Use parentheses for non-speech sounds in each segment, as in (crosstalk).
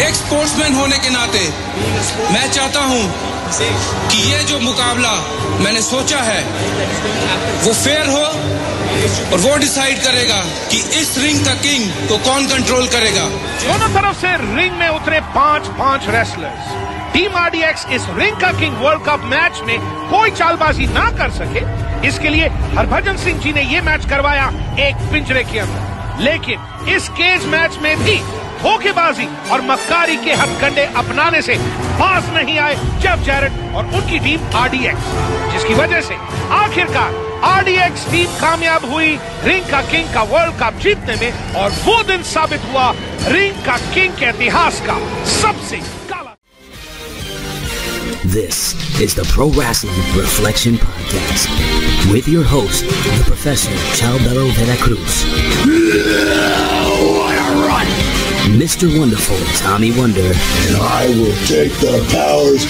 एक स्पोर्ट्समैन होने के नाते, मैं चाहता हूँ कि ये जो मुकाबला मैंने सोचा है, वो फेयर हो और वो डिसाइड करेगा कि इस रिंग का किंग को कौन कंट्रोल करेगा। दोनों तरफ़ से रिंग में उतरे पाँच पाँच रेसलर्स टीम आरडीएक्स इस रिंग का किंग वर्ल्ड कप मैच में कोई चालबाजी ना कर सके। इसके लिए हरभजन सिंह जी ने ये मैच करवाया एक पिंजरे के अंदर। लेकिन इस केज मैच में भी धोखेबाजी और मक्कारी के हथकंडे अपनाने से पास नहीं आए जेफ जैरेट और उनकी टीम आरडीएक्स जिसकी वजह से आखिरकार आरडीएक्स टीम कामयाब हुई रिंग का किंग का वर्ल्ड कप जीतने में और वो दिन साबित हुआ रिंग का किंग के इतिहास का सबसे This is the Pro Wrestling Reflection Podcast with your host, the Professor Chalbello Veracruz. Mr. Wonderful Tommy Wonder. And I will take the powers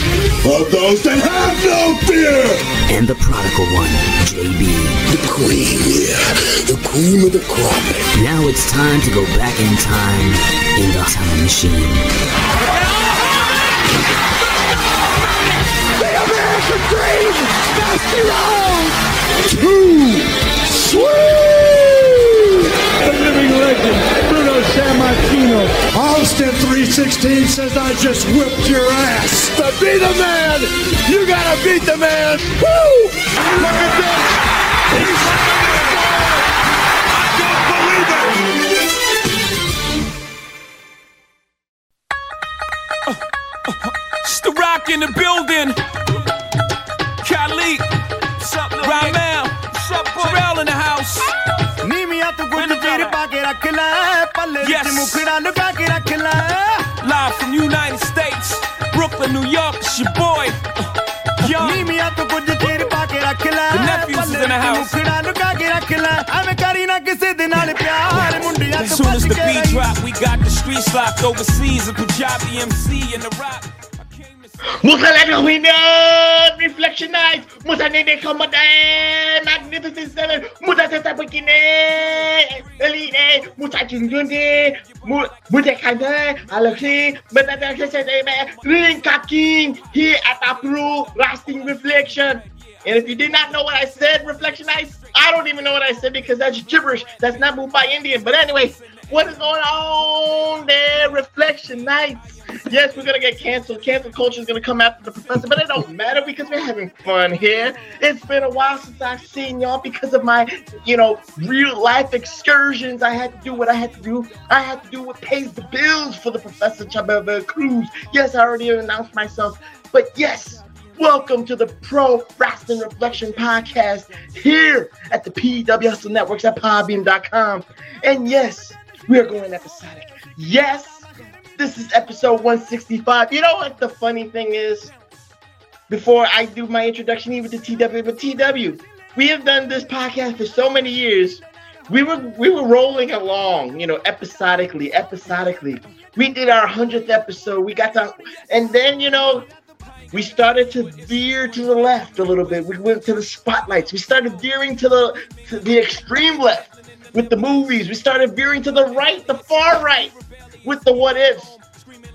of those that have no fear. And the prodigal one, JB. The queen, yeah. The cream of the crop. Now it's time to go back in time in the time machine. The American dream has belonged to sweet. The living legend, Bruno Sammartino. Austin 316 says I just whipped your ass. To be the man, you gotta beat the man. Woo! Look at this. He's I don't believe it. It's the rock in the building. ਤੂੰ good ਚੀਰ ਪਾ ਕੇ ਰੱਖ ਲੈ ਪੱਲੇ ਵਿੱਚ Yes. ਮੁਖੜਾ ਲੁਕਾ ਕੇ ਰੱਖ ਲੈ Live from United States. Brooklyn, New York. It's your boy. Young. ਨੀਵੀਆਂ ਤੂੰ ਗੁੱਡ ਚੀਰ ਪਾ ਕੇ ਰੱਖ ਲੈ The nephews is ਪੱਲੇ in the ਵਿੱਚ house. ਮੁਖੜਾ ਲੁਕਾ ਕੇ ਰੱਖ ਲੈ ਐਵੇਂ ਕਰੀ ਨਾ ਕਿਸੇ ਦੇ ਨਾਲ ਪਿਆਰ ਮੁੰਡਿਆਂ As ਤੋਂ soon as ਬਚ the ਕੇ beat ਰਹੀ drop, we got the streets locked overseas. A Punjabi MC and the rock. Musa Level Winner! Reflection Night! Musa Nene Commodore! Magnificent Seven! Musa Tata Bikini! Eline! Musa Jinjunde! Musa Kante! Alexi! Betata Kesete! Ring Kaking! Here at Apru! Lasting Reflection! And if you did not know what I said, Reflection Night, I don't even know what I said because that's gibberish. That's not Mumbai Indian. But anyway, what is going on there? Reflection Nights. Yes, we're gonna get canceled. Cancel culture is gonna come after the professor, but it don't matter because we're having fun here. It's been a while since I've seen y'all because of my, you know, real life excursions. I had to do what I had to do. I had to do what pays the bills for the Professor Chababa Cruz. Yes, I already announced myself, but yes. Welcome to the Pro Wrestling Reflection Podcast here at the PWS Networks at podbean.com. And yes, we are going episodic. Yes, this is episode 165. You know what the funny thing is? Before I do my introduction even to TW, but TW, we have done this podcast for so many years. We were we were rolling along, you know, episodically, episodically. We did our hundredth episode. We got to, and then you know, we started to veer to the left a little bit. We went to the spotlights. We started veering to the to the extreme left with the movies. We started veering to the right, the far right, with the what ifs.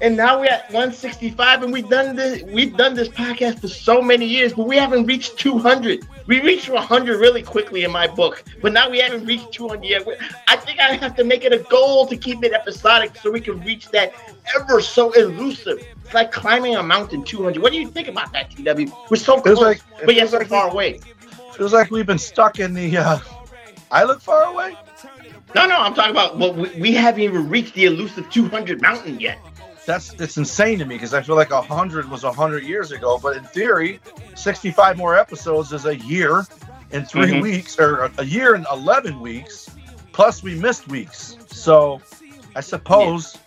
And now we're at 165, and we've done this. We've done this podcast for so many years, but we haven't reached 200. We reached 100 really quickly in my book, but now we haven't reached 200 yet. I think I have to make it a goal to keep it episodic so we can reach that ever so elusive. It's like climbing a mountain 200. What do you think about that, TW? We're so close, like- it but yet so like far away. Feels like we've been stuck in the. Uh, I look far away. No, no, I'm talking about. Well, we, we haven't even reached the elusive 200 mountain yet. That's it's insane to me because I feel like hundred was hundred years ago, but in theory, sixty-five more episodes is a year in 3 Mhm. weeks, or a- year in eleven weeks. Plus, we missed weeks, so I suppose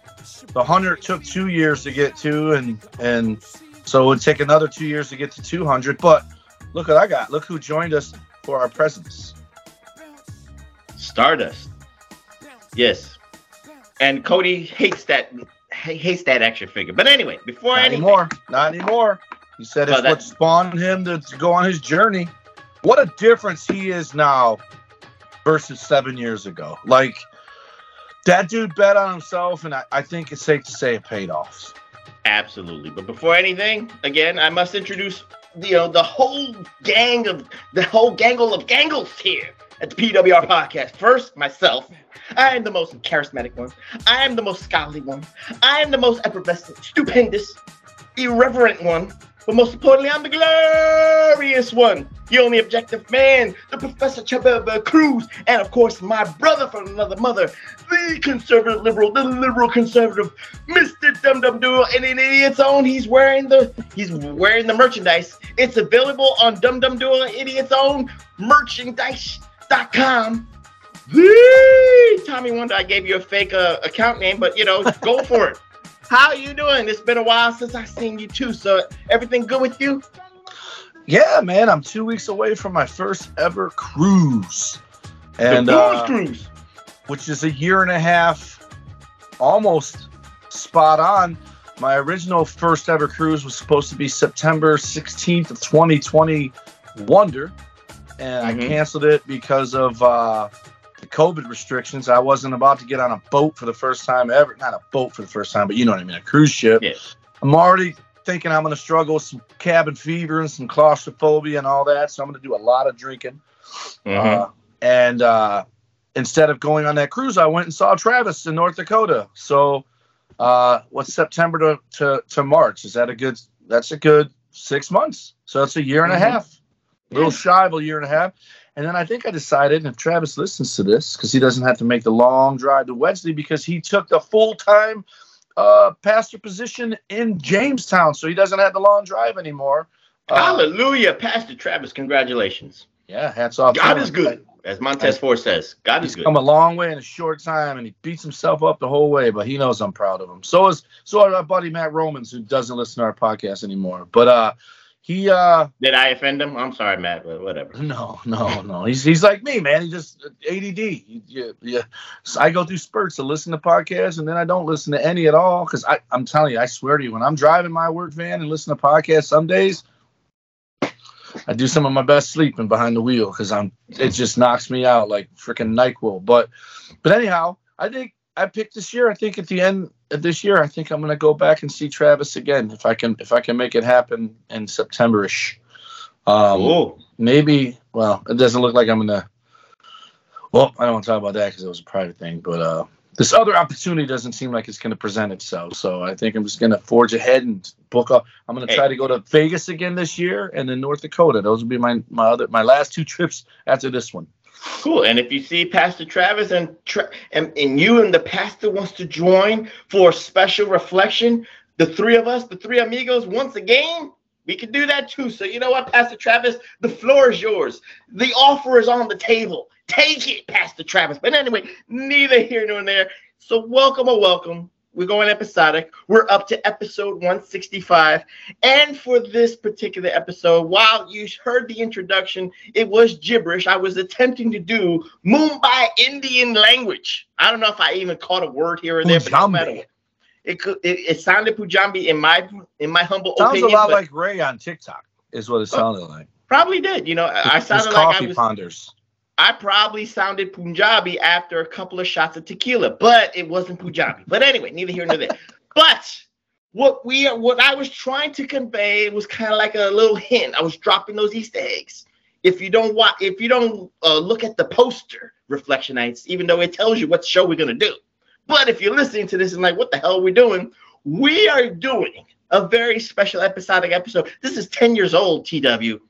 the hundred took two years to get to, and and so it would take another two years to get to two hundred. But look what I got! Look who joined us for our presents. Stardust. Yes. And Cody hates that ha- hates that action figure. But anyway, before Not anything, anymore. Not anymore. He said it's that- what spawned him to go on his journey. What a difference he is now versus seven years ago. Like That dude bet on himself, and I, I think it's safe to say it paid off. Absolutely. But before anything, again, I must introduce you know the whole gang of the whole gangle of gangles here at the PWR podcast. First, myself. I am the most charismatic one. I am the most scholarly one. I am the most effervescent, stupendous, irreverent one. But most importantly, I'm the glorious one, the only objective man, the Professor Chababa Cruz, and of course, my brother from another mother, the conservative liberal, the liberal conservative, Mr. Dum Dum Doodle, and in Idiot's Own, he's wearing the he's wearing the merchandise. It's available on Dum Dum Doodle Idiot's Own merchandise.com. The Tommy Wonder, I gave you a fake uh, account name, but you know, go (laughs) for it. How you doing? It's been a while since I seen you too. So everything good with you? Yeah, man. I'm two weeks away from my first ever cruise, and the uh, cruise. which is a year and a half, almost spot on. My original first ever cruise was supposed to be September 16th of 2020 Wonder, and I Mhm. canceled it because of uh, the COVID restrictions. I wasn't about to get on a boat for the first time ever. Not a boat for the first time, but you know what I mean, a cruise ship. Yeah. I'm already thinking I'm going to struggle with some cabin fever and some claustrophobia and all that, so I'm going to do a lot of drinking. Mhm. Uh, and uh, instead of going on that cruise, I went and saw Travis in North Dakota. So, uh, what's September to, to, to March? Is that a good? That's a good six months. So it's a year and a Mhm. half, a little shy of a year and a half. And then I think I decided, and if Travis listens to this, because he doesn't have to make the long drive to Wednesday, because he took the full time uh, pastor position in Jamestown, so he doesn't have the long drive anymore. Uh, Hallelujah, Pastor Travis. Congratulations. yeah, hats off. God him. is good, as Montez Ford says. God is good. come a long way in a short time, and he beats himself up the whole way. But he knows I'm proud of him. So is so our buddy Matt Romans, who doesn't listen to our podcast anymore. But uh, he uh, Did I offend him? I'm sorry, Matt. But whatever. no, no, no. He's he's like me, man. He just ADD. Yeah, yeah. So I go through spurts to listen to podcasts, and then I don't listen to any at all because I I'm telling you, I swear to you, when I'm driving my work van and listen to podcasts, some days. I do some of my best sleeping behind the wheel because I'm it just knocks me out like freaking Nyquil. But but anyhow, I think I picked this year. I think at the end of this year, I think I'm gonna go back and see Travis again if I can if I can make it happen in Septemberish. Um, oh, maybe. Well, it doesn't look like I'm gonna. Well, I don't want to talk about that because it was a private thing. But uh, this other opportunity doesn't seem like it's gonna present itself. So I think I'm just gonna forge ahead and book up. I'm gonna try to go to Vegas again this year and then North Dakota. Those will be my my other my last two trips after this one. Cool. And if you see Pastor Travis and Tra- and, and you and the pastor wants to join for a special reflection, the three of us, the three amigos, once again, we can do that too. So you know what, Pastor Travis, the floor is yours. The offer is on the table. Take it, Pastor Travis. But anyway, neither here nor there. So welcome or welcome. We're going episodic. We're up to episode 165. And for this particular episode, while you heard the introduction, it was gibberish. I was attempting to do Mumbai Indian language. I don't know if I even caught a word here or there, but no matter what. It, could, it, it sounded Pujambi in my in my humble Sounds opinion. a lot like Ray on TikTok, is what it oh, sounded like. probably did. You know, I sounded like I coffee was. ponders. I probably sounded Punjabi after a couple of shots of tequila, but it wasn't Punjabi. But anyway, neither here nor there. (laughs) But what we are, what I was trying to convey was kind of like a little hint. I was dropping those Easter eggs. If you don't watch, if you don't uh, look at the poster, Reflectionites, even though it tells you what show we're gonna do, but if you're listening to this and like, what the hell are we doing? We are doing a very special episodic episode. This is 10 years old, TW,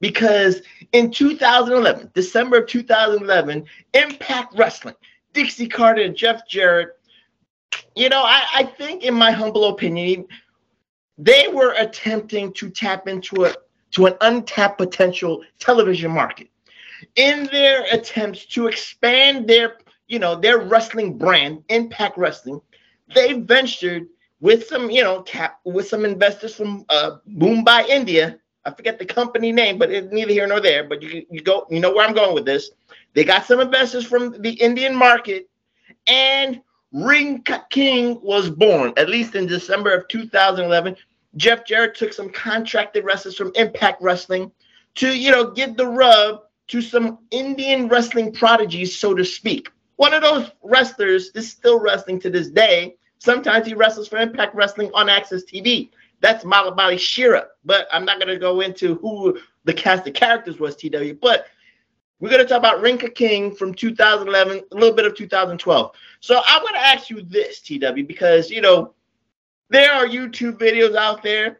because in 2011, December of 2011, Impact Wrestling, Dixie Carter and Jeff Jarrett, you know, I, I think, in my humble opinion, they were attempting to tap into a to an untapped potential television market. In their attempts to expand their, you know, their wrestling brand, Impact Wrestling, they ventured with some, you know, cap with some investors from uh, Mumbai, India, I forget the company name, but it's neither here nor there. But you you go, you know where I'm going with this. They got some investors from the Indian market, and Ring King was born. At least in December of 2011, Jeff Jarrett took some contracted wrestlers from Impact Wrestling to you know give the rub to some Indian wrestling prodigies, so to speak. one of those wrestlers is still wrestling to this day. Sometimes he wrestles for Impact Wrestling on AXS TV. That's Mahabali Shera. But I'm not going to go into who the cast of characters was, TW. But we're going to talk about Ring Ka King from 2011, a little bit of 2012. So I'm going to ask you this, TW, because, you know, there are YouTube videos out there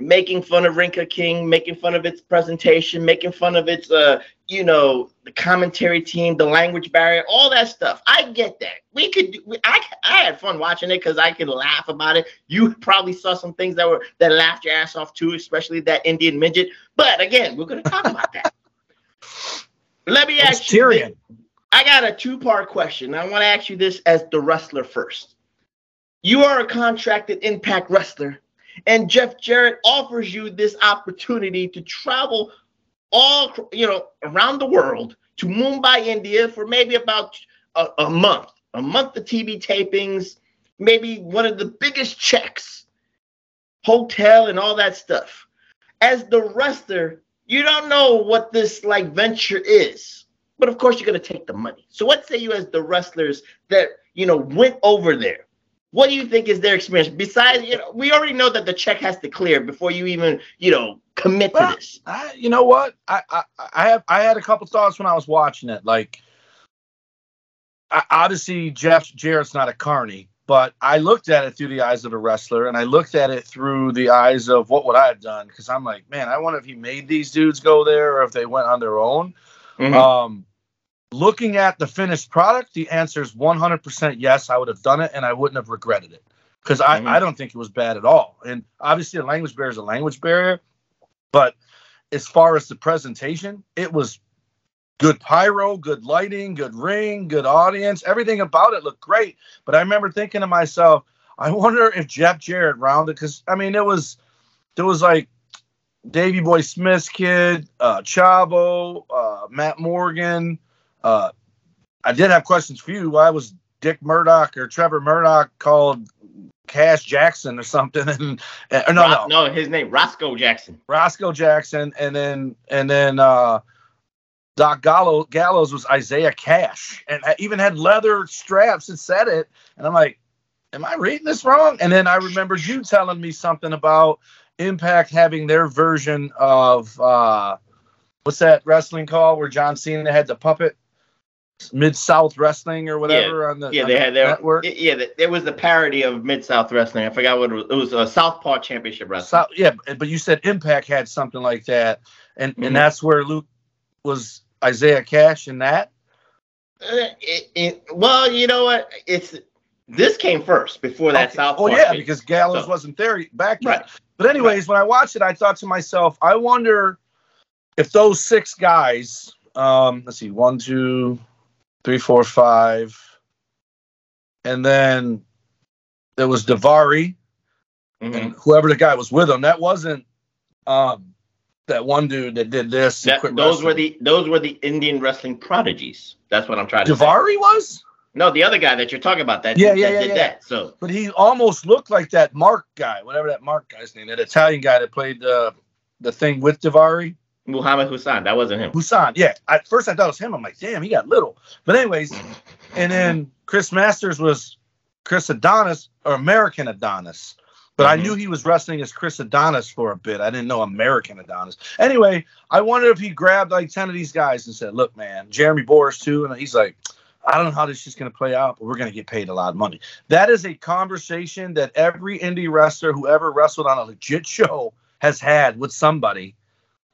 making fun of Ring Ka King, making fun of its presentation, making fun of its, uh, you know, the commentary team, the language barrier, all that stuff. I get that. We could, do, I, I had fun watching it because I could laugh about it. You probably saw some things that were that laughed your ass off too, especially that Indian midget. But again, we're going to talk about that. Let me ask you. Tyrion. I got a two-part question. I want to ask you this as the wrestler first. You are a contracted Impact wrestler and Jeff Jarrett offers you this opportunity to travel all you know around the world to Mumbai, India for maybe about a, a month, a month of TV tapings, maybe one of the biggest checks, hotel and all that stuff. As the wrestler, you don't know what this like venture is, but of course you're gonna take the money. So what say you as the wrestlers that you know went over there? What do you think is their experience? Besides, you know, we already know that the check has to clear before you even, you know, commit Well, to this. I, you know what? I, I I have I had a couple thoughts when I was watching it. Like, I, obviously Jeff Jarrett's not a carny, but I looked at it through the eyes of a wrestler, and I looked at it through the eyes of what would I have done? Because I'm like, man, I wonder if he made these dudes go there, or if they went on their own. Mhm. Um, looking at the finished product, the answer is 100% yes. I would have done it, and I wouldn't have regretted it because I, Mhm. I don't think it was bad at all. And obviously, a language barrier is a language barrier, but as far as the presentation, it was good pyro, good lighting, good ring, good audience. Everything about it looked great. But I remember thinking to myself, I wonder if Jeff Jarrett rounded because I mean, it was there was like Davy Boy Smith's kid, uh, Chavo, uh, Matt Morgan. Uh, I did have questions for you. Why was Dick Murdoch or Trevor Murdoch called Cash Jackson or something? (laughs) And, and or no, no, no, his name Roscoe Jackson. Roscoe Jackson, and then and then uh, Doc Gallo, Gallows was Isaiah Cash, and I even had leather straps and said it. And I'm like, am I reading this wrong? And then I remembered you telling me something about Impact having their version of uh, what's that wrestling call where John Cena had the puppet Mid South Wrestling or whatever on the, Yeah, on they the had their network. Yeah, it was the parody of Mid South Wrestling. I forgot what it was. It was a Southpaw Championship Wrestling. South, yeah, but- you said Impact had something like that, and Mhm. and that's where Luke was Isaiah Cash in that. Uh, it- it- well, you know what? It's this came first before that Okay. Southpaw. Oh yeah, because Gallows So- wasn't there back then. right. But anyways, when I watched it, I thought to myself, I wonder if those six guys, um, let's see, one, two, three, four, five, and then there was Daivari Mhm. and whoever the guy was with him. That wasn't um that one dude that did this. That, those were the those were the Indian wrestling prodigies. That's what I'm trying to say. Daivari was, No, the other guy that you're talking about that, Yeah, that yeah, yeah, did yeah. that. So but he almost looked like that Mark guy, whatever that Mark guy's name, that Italian guy that played the the thing with Daivari. Muhammad Hassan, that wasn't him. Busan, yeah. At first I thought it was him. I'm like, damn, he got little. But anyways, (laughs) and then Chris Masters was Chris Adonis or American Adonis. But I Mhm. knew he was wrestling as Chris Adonis for a bit. I didn't know American Adonis. Anyway, I wondered if he grabbed like 10 of these guys and said, Look, man, Jeremy Borash too. And he's like, I don't know how this is going to play out, but we're going to get paid a lot of money. That is a conversation that every indie wrestler who ever wrestled on a legit show has had with somebody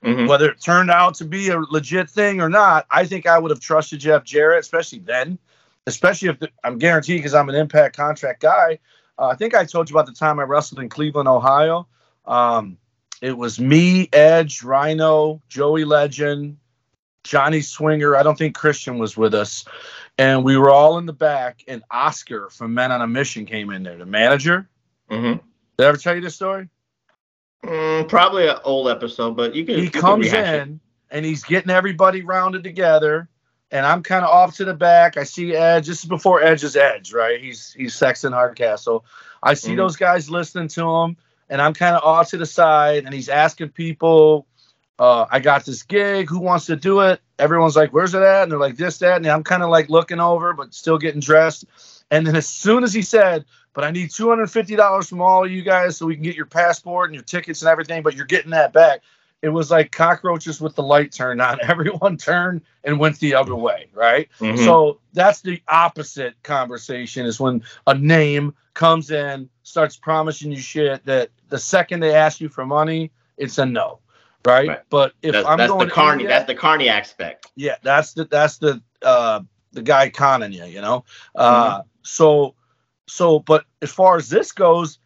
Mhm. whether it turned out to be a legit thing or not, I think I would have trusted Jeff Jarrett, especially then, especially if the, I'm guaranteed because I'm an impact contract guy. Uh, I think I told you about the time I wrestled in Cleveland, Ohio. Um, it was me, Edge, Rhino, Joey Legend, Johnny Swinger. I don't think Christian was with us. And we were all in the back, and Oscar from Men on a Mission came in there, the manager. Mhm. Did I ever tell you this story? Mm, probably an old episode, but you can. he you comes in and he's getting everybody rounded together and i'm kind of off to the back i see edge this is before edge is edge right he's he's sexton hardcastle i see Mhm. those guys listening to him and i'm kind of off to the side and he's asking people uh, I got this gig. Who wants to do it? Everyone's like, "Where's it at?" And they're like, "This, that." And I'm kind of like looking over, but still getting dressed. And then as soon as he said, "But I need two hundred fifty dollars from all of you guys so we can get your passport and your tickets and everything," but you're getting that back. It was like cockroaches with the light turned on. (laughs) Everyone turned and went the other way, right? Mhm. So that's the opposite conversation is when a name comes in, starts promising you shit that the second they ask you for money, it's a no. Right. Right. But if that's I'm that's going the carny. India- That's the carny aspect. yeah, that's the that's the uh the guy conning you, you know. Uh so so but as far as this goes,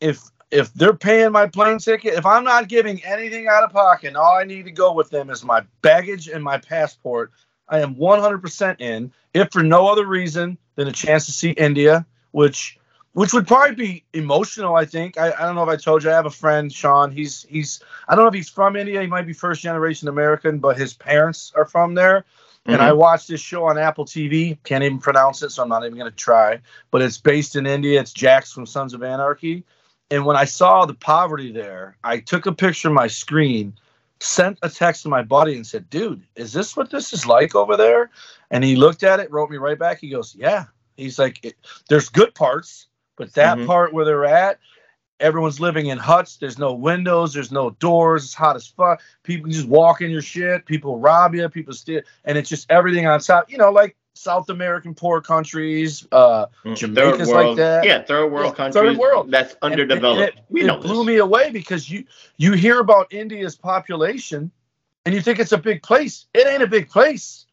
if if they're paying my plane ticket, if I'm not giving anything out of pocket, all I need to go with them is my baggage and my passport, I am 100% in. If for no other reason than a chance to see India, which which would probably be emotional. I think. I, I don't know if I told you. I have a friend, Sean. He's he's. I don't know if he's from India. He might be first generation American, but his parents are from there. And I watched this show on Apple TV. Can't even pronounce it, so I'm not even going to try. But it's based in India. It's Jax from Sons of Anarchy. And when I saw the poverty there, I took a picture of my screen, sent a text to my buddy, and said, "Dude, is this what this is like over there?" And he looked at it, wrote me right back. He goes, "Yeah." He's like, "There's good parts, but that Mhm. part where they're at." Everyone's living in huts. There's no windows. There's no doors. It's hot as fuck. People just walk in your shit. People rob you. People steal, and it's just everything on top. You know, like South American poor countries. Uh, Mm, Jamaica's third world, like that. Yeah, third world Yeah, third countries. world. That's And- and- underdeveloped. we it, know it blew this. me away because you you hear about India's population and you think it's a big place. It ain't a big place.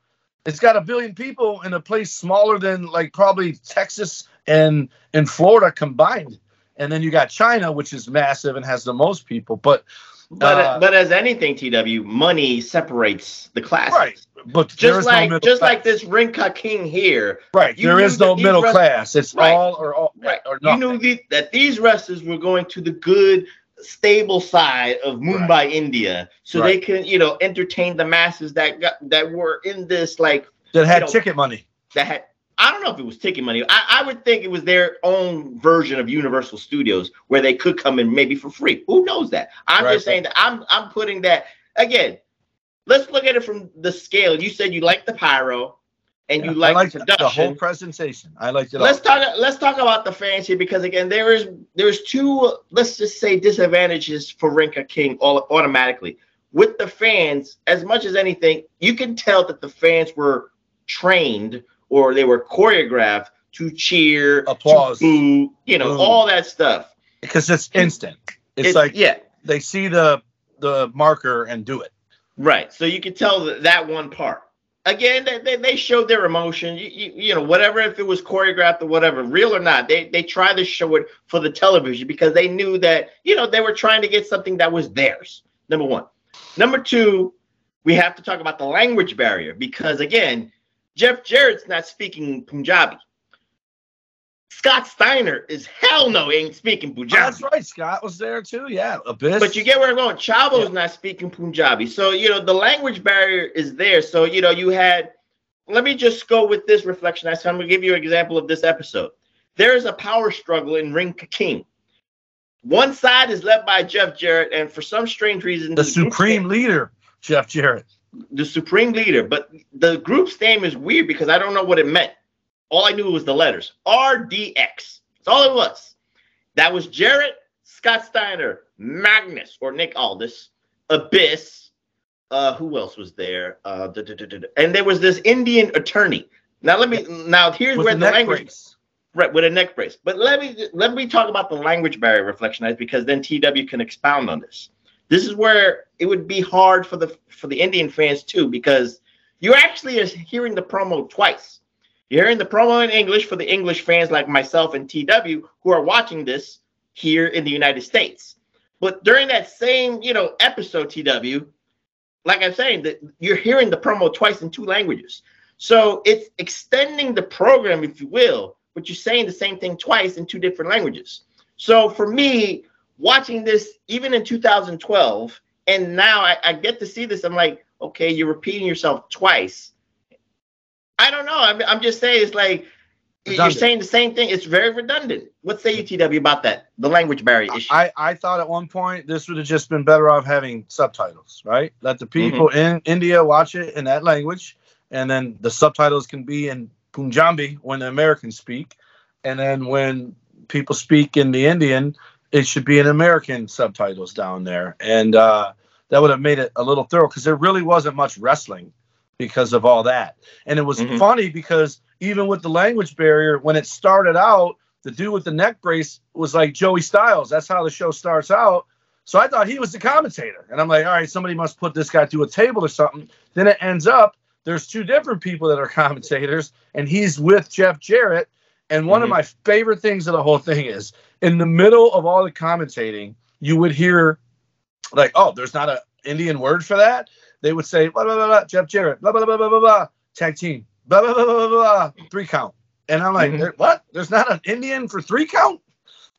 It's got a billion people in a place smaller than like probably Texas and and Florida combined. And then you got China, which is massive and has the most people. But But uh, but as anything, TW, money separates the classes. right, but Just like no just like this Ring Ka King here, Right, there is no middle class. It's Right. all or all right? or not. You knew the, that these wrestlers were going to the good, stable side of Mumbai, India, so they can you know entertain the masses that got that were in this like that had you know, ticket money. that had. I don't know if it was ticket money. I, I would think it was their own version of Universal Studios where they could come in maybe for free. Who knows that? I'm Right. just saying that I'm I'm putting that again. Let's look at it from the scale. You said you like the pyro and you I like the the, the whole presentation. I liked it let's talk let's talk about the fans here because again there is there's two let's just say disadvantages for Ring Ka King all automatically. With the fans, as much as anything, you can tell that the fans were trained or they were choreographed to cheer, to Applause. boo, you know, Boo. all that stuff. because it's instant. It's It- like yeah, they see the the marker and do it. Right. So you can tell that, that one part. Again, they, they, they showed their emotion. You, you, you know, whatever, if it was choreographed or whatever, real or not, they, they tried to show it for the television because they knew that, you know, they were trying to get something that was theirs. Number one. Number two, we have to talk about the language barrier because, again, Jeff Jarrett's not speaking Punjabi. Scott Steiner is hell no he ain't speaking Punjabi. That's right. Scott was there too. Yeah, Abyss. But you get where I'm going. Chavo's not speaking Punjabi. So, you know, the language barrier is there. So, you know, you had, let me just go with this reflection. I'm going to give you an example of this episode. There is a power struggle in Ring King. One side is led by Jeff Jarrett, and for some strange reason, the supreme leader, Jeff Jarrett. The supreme leader. But the group's name is weird because I don't know what it meant. All I knew was the letters RDX. That's all it was. That was Jarrett, Scott Steiner, Magnus or Nick Aldis, Abyss. Uh, who else was there? Uh, duh, duh, duh. and there was this Indian attorney. Now let me. Now here's With where the the, language brace. right with a neck brace. But let me let me talk about the language barrier reflection because then TW can expound on this. This is where it would be hard for the for the Indian fans too because you actually hearing the promo twice. You're hearing the promo in English for the English fans like myself and TW who are watching this here in the United States. But during that same, you know, episode TW, like I'm saying, that you're hearing the promo twice in two languages. So it's extending the program, if you will, but you're saying the same thing twice in two different languages. So for me, watching this even in 2012, and now I, I get to see this, I'm like, okay, you're repeating yourself twice. I don't know. I'm, I'm just saying it's like You're saying the same thing. It's very redundant. What say you, TW, about that? The language barrier issue. I, I thought at one point this would have just been better off having subtitles, right? Let the mm-hmm. people in India watch it in that language, and then the subtitles can be in Punjabi when the Americans speak, and then when people speak in the Indian, it should be in American subtitles down there, and uh, that would have made it a little thorough because there really wasn't much wrestling because of all that, and it was Mhm. funny because even with the language barrier, when it started out, the dude with the neck brace was like Joey Styles. That's how the show starts out. So I thought he was the commentator. And I'm like, all right, somebody must put this guy through a table or something. Then it ends up there's two different people that are (laughs) commentators, and he's with Jeff Jarrett. And one of Mhm. my favorite things of the whole thing is in the middle of all the commentating, you would hear like, oh, there's not an Indian word for that. They would say, blah, blah, blah, blah, Jeff Jarrett, blah, blah, blah, blah, blah, blah, tag team, blah, blah, blah, blah, blah, blah, three count. And I'm like, Mhm. what? There's not an Indian for three count?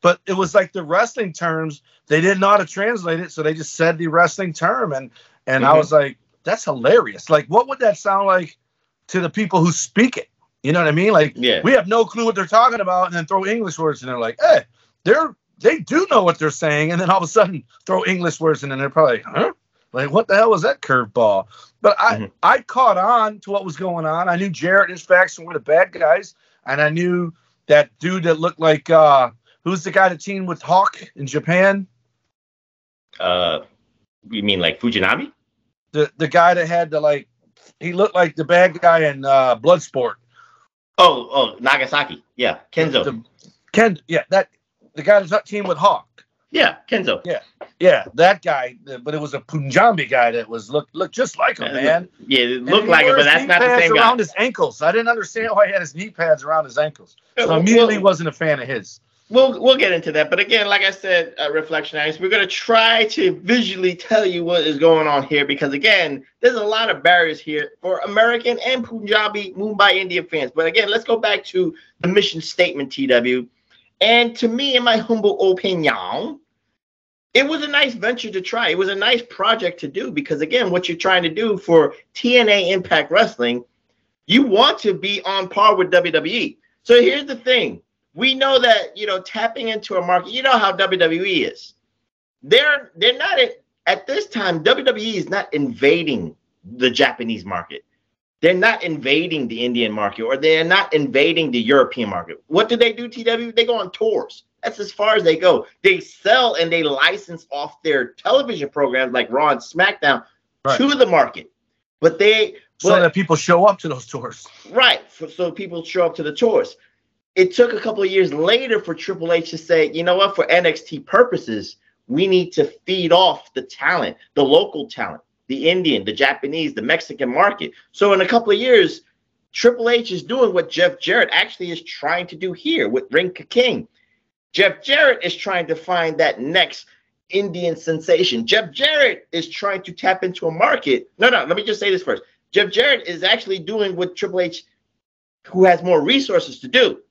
But it was like the wrestling terms, they didn't know how to translate it. So they just said the wrestling term. And, and I Mhm. was like, that's hilarious. Like, what would that sound like to the people who speak it? You know what I mean? Like, Yeah. we have no clue what they're talking about, and then throw English words, and they're like, "Hey, they're they do know what they're saying," and then all of a sudden throw English words, in, and they're probably, "Huh? Like, what the hell was that curveball?" But I Mhm. I caught on to what was going on. I knew Jarrett and his faction were the bad guys, and I knew that dude that looked like uh who's the guy that teamed with Hawk in Japan? Uh, you mean like Fujinami? The the guy that had the like he looked like the bad guy in uh Bloodsport. Oh, oh, Nagasaki. Yeah, Kenzo. The, Ken, yeah, that the guy that's teamed with Hawk. yeah, Kenzo. Yeah, yeah, that guy, but it was a Punjabi guy that was look look just like him, man. Yeah, it looked like wore but that's not the same guy. around his ankles. I didn't understand why he had his knee pads around his ankles. So Well, immediately wasn't a fan of his. We'll we'll get into that, but again, like I said, uh. We're gonna try to visually tell you what is going on here because again, there's a lot of barriers here for American and Punjabi Mumbai Indian fans. But again, let's go back to the mission statement, TW. And to me, in my humble opinion, it was a nice venture to try. It was a nice project to do because again, what you're trying to do for TNA Impact Wrestling, you want to be on par with WWE. So here's the thing we know that you know tapping into a market you know how wwe is they're they're not at, at this time wwe is not invading the japanese market they're not invading the indian market or they're not invading the european market what do they do tw they go on tours that's as far as they go they sell and they license off their television programs like raw and smackdown Right. to the market but they So but- that people show up to those tours. Right. For, so people show up to the tours. It took a couple of years later for Triple H to say, you know what, for NXT purposes, we need to feed off the talent, the local talent, the Indian, the Japanese, the Mexican market. So in a couple of years, Triple H is doing what Jeff Jarrett actually is trying to do here with Ring Ka King. Jeff Jarrett is trying to find that next Indian sensation. Jeff Jarrett is trying to tap into a market. No, no, let me just say this first. Jeff Jarrett is actually doing what Triple H, who has more resources to do.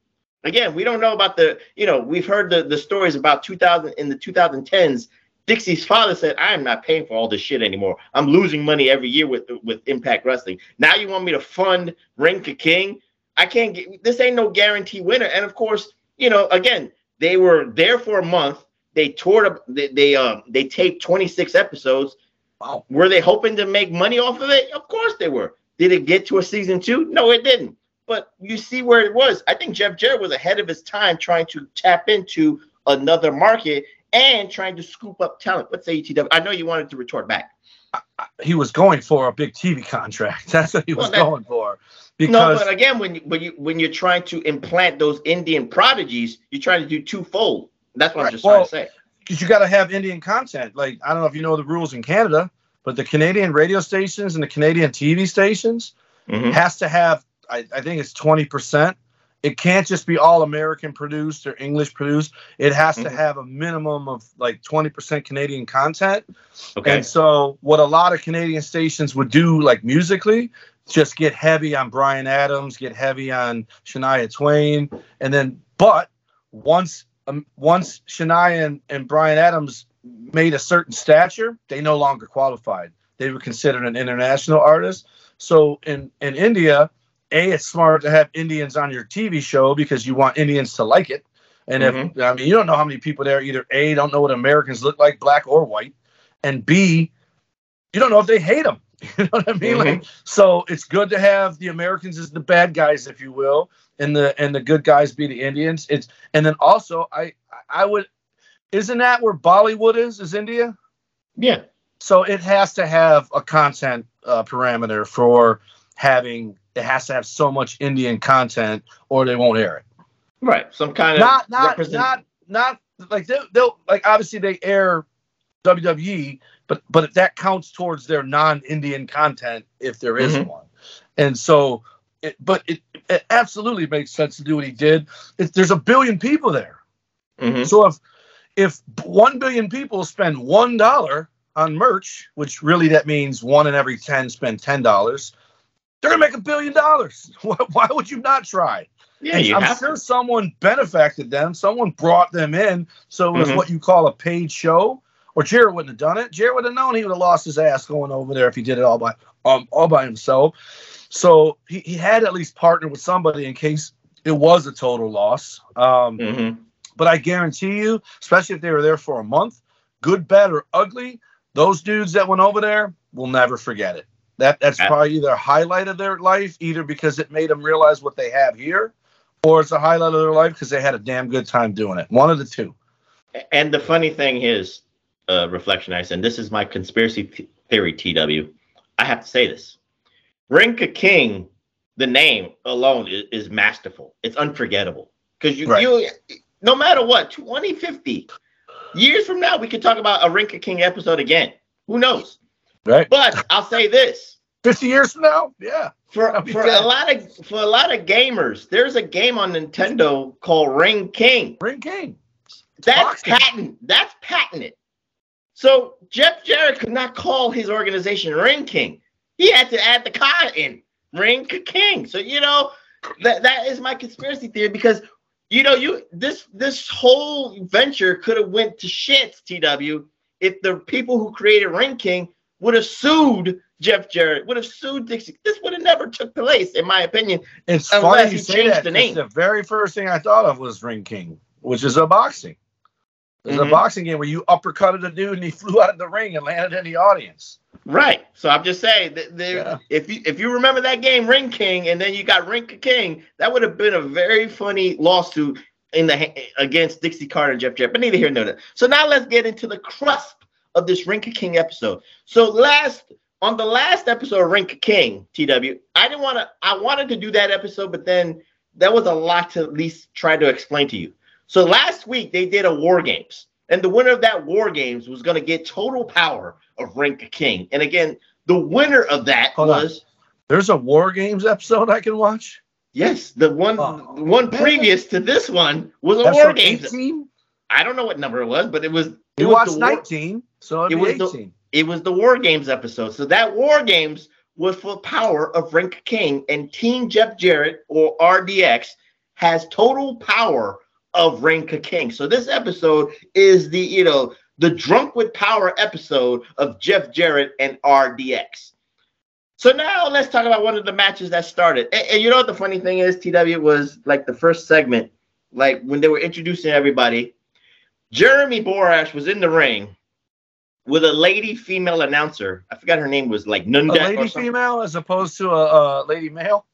Again, we don't know about the, you know, we've heard the, the stories about 2000 in the 2010s. Dixie's father said, I am not paying for all this shit anymore. I'm losing money every year with with Impact Wrestling. Now you want me to fund Ring Ka King? I can't get this ain't no guarantee winner. And of course, you know, again, they were there for a month. They toured up they they um they taped 26 episodes. Wow. Were they hoping to make money off of it? Of course they were. Did it get to a season two? No, it didn't. But you see where it was. I think Jeff Jarrett was ahead of his time trying to tap into another market and trying to scoop up talent. What say I know you wanted to retort back. He was going for a big TV contract. (laughs) That's what he was Well, that- going for. Because no, but again, when you when you when you're trying to implant those Indian prodigies, you're trying to do twofold. That's what I'm just Well, trying to say. because you got to have Indian content. Like I don't know if you know the rules in Canada, but the Canadian radio stations and the Canadian TV stations Mhm. has to have. I, I think it's twenty percent. It can't just be all American produced or English produced. It has to Mhm. have a minimum of like twenty percent Canadian content. Okay. And so, what a lot of Canadian stations would do, like musically, just get heavy on Bryan Adams, get heavy on Shania Twain, and then, but once um, once Shania and, and Bryan Adams made a certain stature, they no longer qualified. They were considered an international artist. So in in India, a it's smart to have Indians on your TV show because you want Indians to like it. And if I mean, you don't know how many people there either a don't know what Americans look like, black or white, and b you don't know if they hate them. (laughs) You know what I mean? Like, so it's good to have the Americans as the bad guys, if you will, and the and the good guys be the Indians. It's and then also I I would isn't that where Bollywood is? Is India? Yeah. So it has to have a content uh, parameter for having. It has to have so much Indian content, or they won't air it. Right. Some kind of Not not represent- not not like they'll, they'll like obviously they air WWE, but but that counts towards their non-Indian content if there is Mhm. one. And so, it, but it, it absolutely makes sense to do what he did. If there's a billion people there, Mhm. so if if one billion people spend one dollar on merch, which really that means one in every ten spend ten dollars, they're gonna make a billion dollars. (laughs) Why, why would you not try? Yeah, And you I'm have sure to. someone benefacted them. Someone brought them in, so it was Mhm. what you call a paid show. Or Jarrett wouldn't have done it. Jarrett would have known he would have lost his ass going over there if he did it all by um all by himself. So he, he had at least partnered with somebody in case it was a total loss. Um, Mhm. but I guarantee you, especially if they were there for a month, good, bad, or ugly, those dudes that went over there will never forget it. That that's probably either a highlight of their life, either because it made them realize what they have here, or it's a highlight of their life because they had a damn good time doing it. One of the two. And the funny thing is, uh, Reflection Ice, and this is my conspiracy th- theory, TW. I have to say this. Ring Ka King, the name alone is, is masterful. It's unforgettable. Because you, Right. you, no matter what, 2050, years from now, we could talk about a Ring Ka King episode again. Who knows? Right? But I'll say this. 50 years from now? Yeah. For, for dead. a lot of for a lot of gamers, there's a game on Nintendo called Ring King. Ring King. That's boxing. patent. That's patented. So Jeff Jarrett could not call his organization Ring King. He had to add the Ka in Ring King. So you know that that is my conspiracy theory because you know you this this whole venture could have went to shits TW if the people who created Ring King would have sued Jeff Jarrett, would have sued Dixie. This would have never took place, in my opinion. It's Unless funny he you say changed that. the name. The very first thing I thought of was Ring King, which is a boxing. There's Mhm. a boxing game where you uppercutted a dude and he (laughs) flew out of the ring and landed in the audience. Right. So I'm just saying that there, Yeah. if you if you remember that game Ring King and then you got Ring King, that would have been a very funny lawsuit in the against Dixie Carter and Jeff Jarrett. But neither here nor there. So now let's get into the crust of this Ring King episode. So last on the last episode of Ring King, TW, I didn't want to I wanted to do that episode, but then that was a lot to at least try to explain to you. So last week they did a War Games, and the winner of that War Games was going to get total power of Ring Ka King. And again, the winner of that Hold on. was There's a War Games episode I can watch. yes, the one Oh, the one previous to this one was a War Games. 18? I don't know what number it was, but it was it You was watched the War, 19, so it was the- 18. it was the War Games episode. So that War Games was for power of Ring Ka King, and Team Jeff Jarrett or RDX has total power of Ring Ka King. So this episode is the you know the drunk with power episode of Jeff Jarrett and RDX. So now let's talk about one of the matches that started. And, and you know what the funny thing is, TW was like the first segment, like when they were introducing everybody. Jeremy Borash was in the ring with a lady female announcer. I forgot her name was like Nunda. A lady female as opposed to a, a lady male.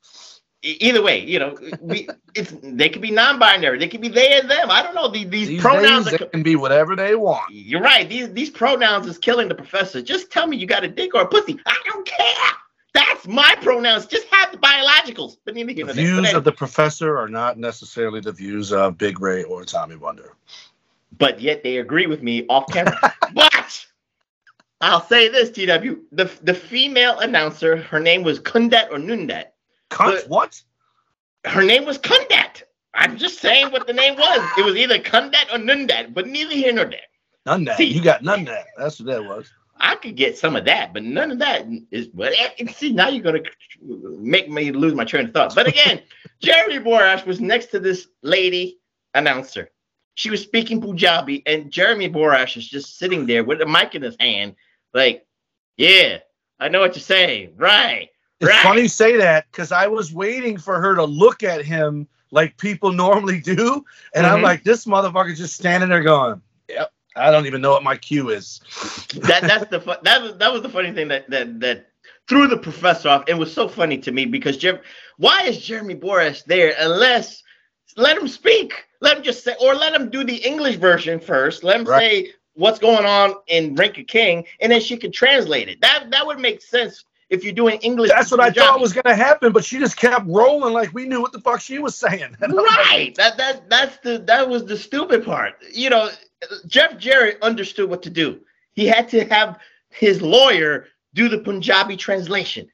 Either way, you know, we it's they could be non-binary. They could be they and them. I don't know. These, these, These pronouns days, are they can be whatever they want. You're right. These these pronouns is killing the professor. Just tell me you got a dick or a pussy. I don't care. That's my pronouns. Just have the biologicals. But The views anyway, of the professor are not necessarily the views of Big Ray or Tommy Wonder. but yet they agree with me off camera. but (laughs) I'll say this, TW. The the female announcer, her name was Kundet or Nundet. Cunt, what? Her name was Kundet. I'm just saying what the name was. It was either Kundet or Nundet, but neither here nor there. None that. See- You got none that. That's what that was. I could get some of that, but none of that is. But eh, see, now you're gonna make me lose my train of thought. But again, (laughs) Jeremy Borash was next to this lady announcer. She was speaking Punjabi, and Jeremy Borash is just sitting there with a mic in his hand, like, "Yeah, I know what you're saying, right? It's Right. funny you say that because I was waiting for her to look at him like people (laughs) normally do, and I'm Mhm. like, this motherfucker's just standing there going, "Yep, I don't even know what my cue is." (laughs) that that's the fu- that was that was the funny thing that that that threw the professor off. It was so funny to me because Jer- why is Jeremy Borash there unless let him speak, let him just say, or let him do the English version first. Let him Right. say what's going on in Ring Ka King, and then she could translate it. That that would make sense if you're doing English. That's what I thought was gonna happen, but she just kept rolling like we knew what the fuck she was saying. (laughs) And I'm like, Right. That that that's the that was the stupid part. You know, Jeff Jarrett understood what to do. He had to have his lawyer do the Punjabi translation.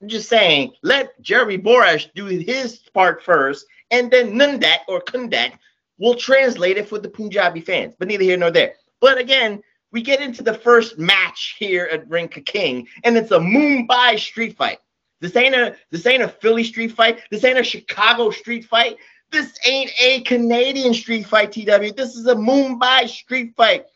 I'm just saying, let Jerry Borash do his part first, and then Nundak or Kundak will translate it for the Punjabi fans. But neither here nor there. But again, we get into the first match here at Ring Ka King, and it's a Mumbai street fight. This ain't a this ain't a Philly street fight. This ain't a Chicago street fight. This ain't a Canadian street fight, TW. This is a Mumbai street fight.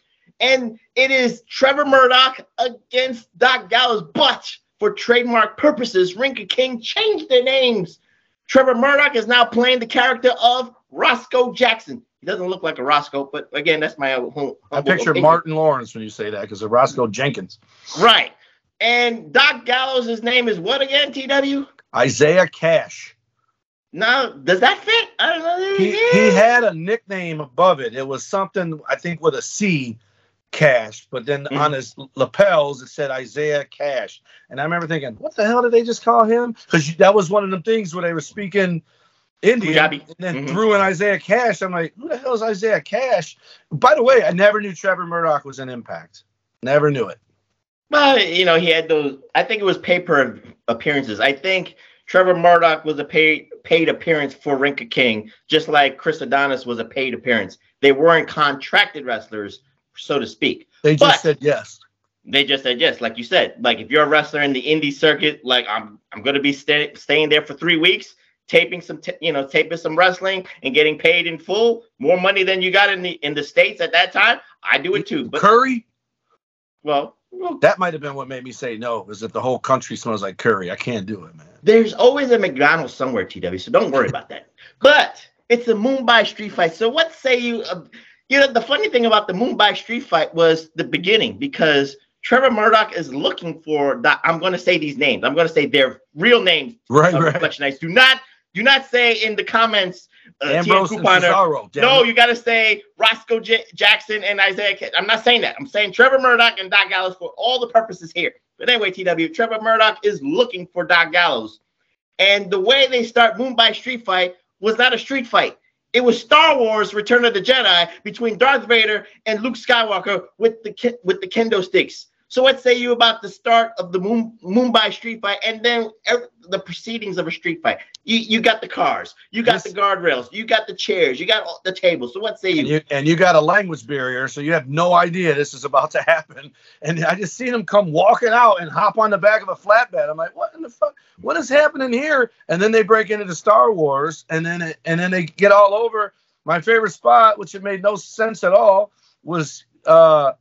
And it is Trevor Murdoch against Doc Gallows. But for trademark purposes, Ring Ka King changed their names. Trevor Murdoch is now playing the character of Roscoe Jackson. He doesn't look like a Roscoe, but again, that's my home. I picture Martin Lawrence when you say that because of Roscoe Jenkins. Right. And Doc Gallows' name is what again, TW? Isaiah Cash. Now, does that fit? I don't know. He, he had a nickname above it. It was something I think with a C, Cash, but then Mhm. on his lapels it said Isaiah Cash. And I remember thinking, what the hell did they just call him? Because that was one of them things where they were speaking Indian Punjabi. and then Mhm. threw in Isaiah Cash. I'm like, who the hell is Isaiah Cash? By the way, I never knew Trevor Murdoch was an Impact. Never knew it. Well, you know, he had those. I think it was pay per appearances. I think Trevor Murdoch was a paid paid appearance for Ring Ka King, just like Chris Adonis was a paid appearance. They weren't contracted wrestlers, so to speak. They But- just said yes. They just said yes, like you said. Like if you're a wrestler in the indie circuit, like I'm, I'm going to be stay, staying there for three weeks, taping some, t- you know, taping some wrestling and getting paid in full, more money than you got in the in the states at that time. I do it too. But Curry, well, well, that might have been what made me say no, is that the whole country smells like curry. I can't do it, man. there's always a McDonald's somewhere, TW. So don't worry about that. But it's a Mumbai street fight. So what say you? Uh, you know, the funny thing about the Mumbai street fight was the beginning because Trevor Murdoch is looking for. The, I'm going to say these names. I'm going to say their real names. Right, right. Reflectionites. Do not, do not say in the comments. Uh, Ambrose TN Couponer, Cesaro. no, you got to say Roscoe J- Jackson and Isaiah. K- I'm not saying that. I'm saying Trevor Murdoch and Doc Gallows for all the purposes here. But anyway, TW, Trevor Murdoch is looking for Doc Gallows. And the way they start Mumbai Street Fight was not a street fight. It was Star Wars: Return of the Jedi between Darth Vader and Luke Skywalker with the with the kendo sticks. So what say you about the start of the Mumbai street fight and then the proceedings of a street fight? You you got the cars, you got This- the guardrails, you got the chairs, you got the tables. So what say you? and you and you got a language barrier, so you have no idea this is about to (laughs) happen. And I just seen him come walking out and hop on the back of a flatbed. I'm like, what in the fuck? What is happening here? And then they break into the Star Wars, and then it, and then they get all over. My favorite spot, which it made no sense at all, was uh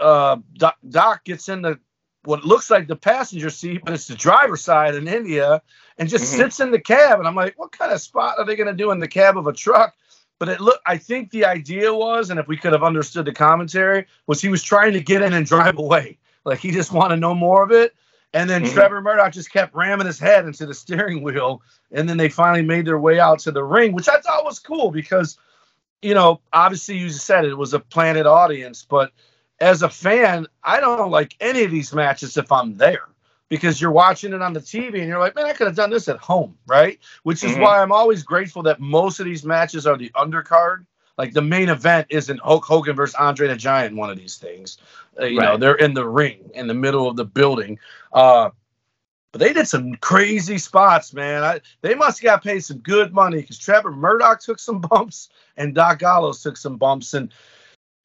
uh Doc, Doc gets in the what looks like the passenger seat, but it's the driver's side in India, and just Mhm. sits in the cab. And I'm like, what kind of spot are they going to do in the cab of a truck? But it look, I think the idea was, and if we could have understood the commentary, was he was trying to get in and drive away. Like he just wanted no more of it. And then Mhm. Trevor Murdoch just kept ramming his head into the steering wheel. And then they finally made their way out to the ring, which I thought was cool because, you know, obviously you said it, it was a planted audience, but as a fan, I don't like any of these matches if I'm there because you're watching it on the TV and you're like, man, I could have done this at home, right? Which is Mhm. why I'm always grateful that most of these matches are the undercard. Like the main event isn't Hulk Hogan versus Andre the Giant, one of these things. Uh, you know, they're in the ring in the middle of the building. Uh, but they did some crazy spots, man. I, they must have got paid some good money because Trevor Murdoch took some bumps and Doc Gallows took some bumps. And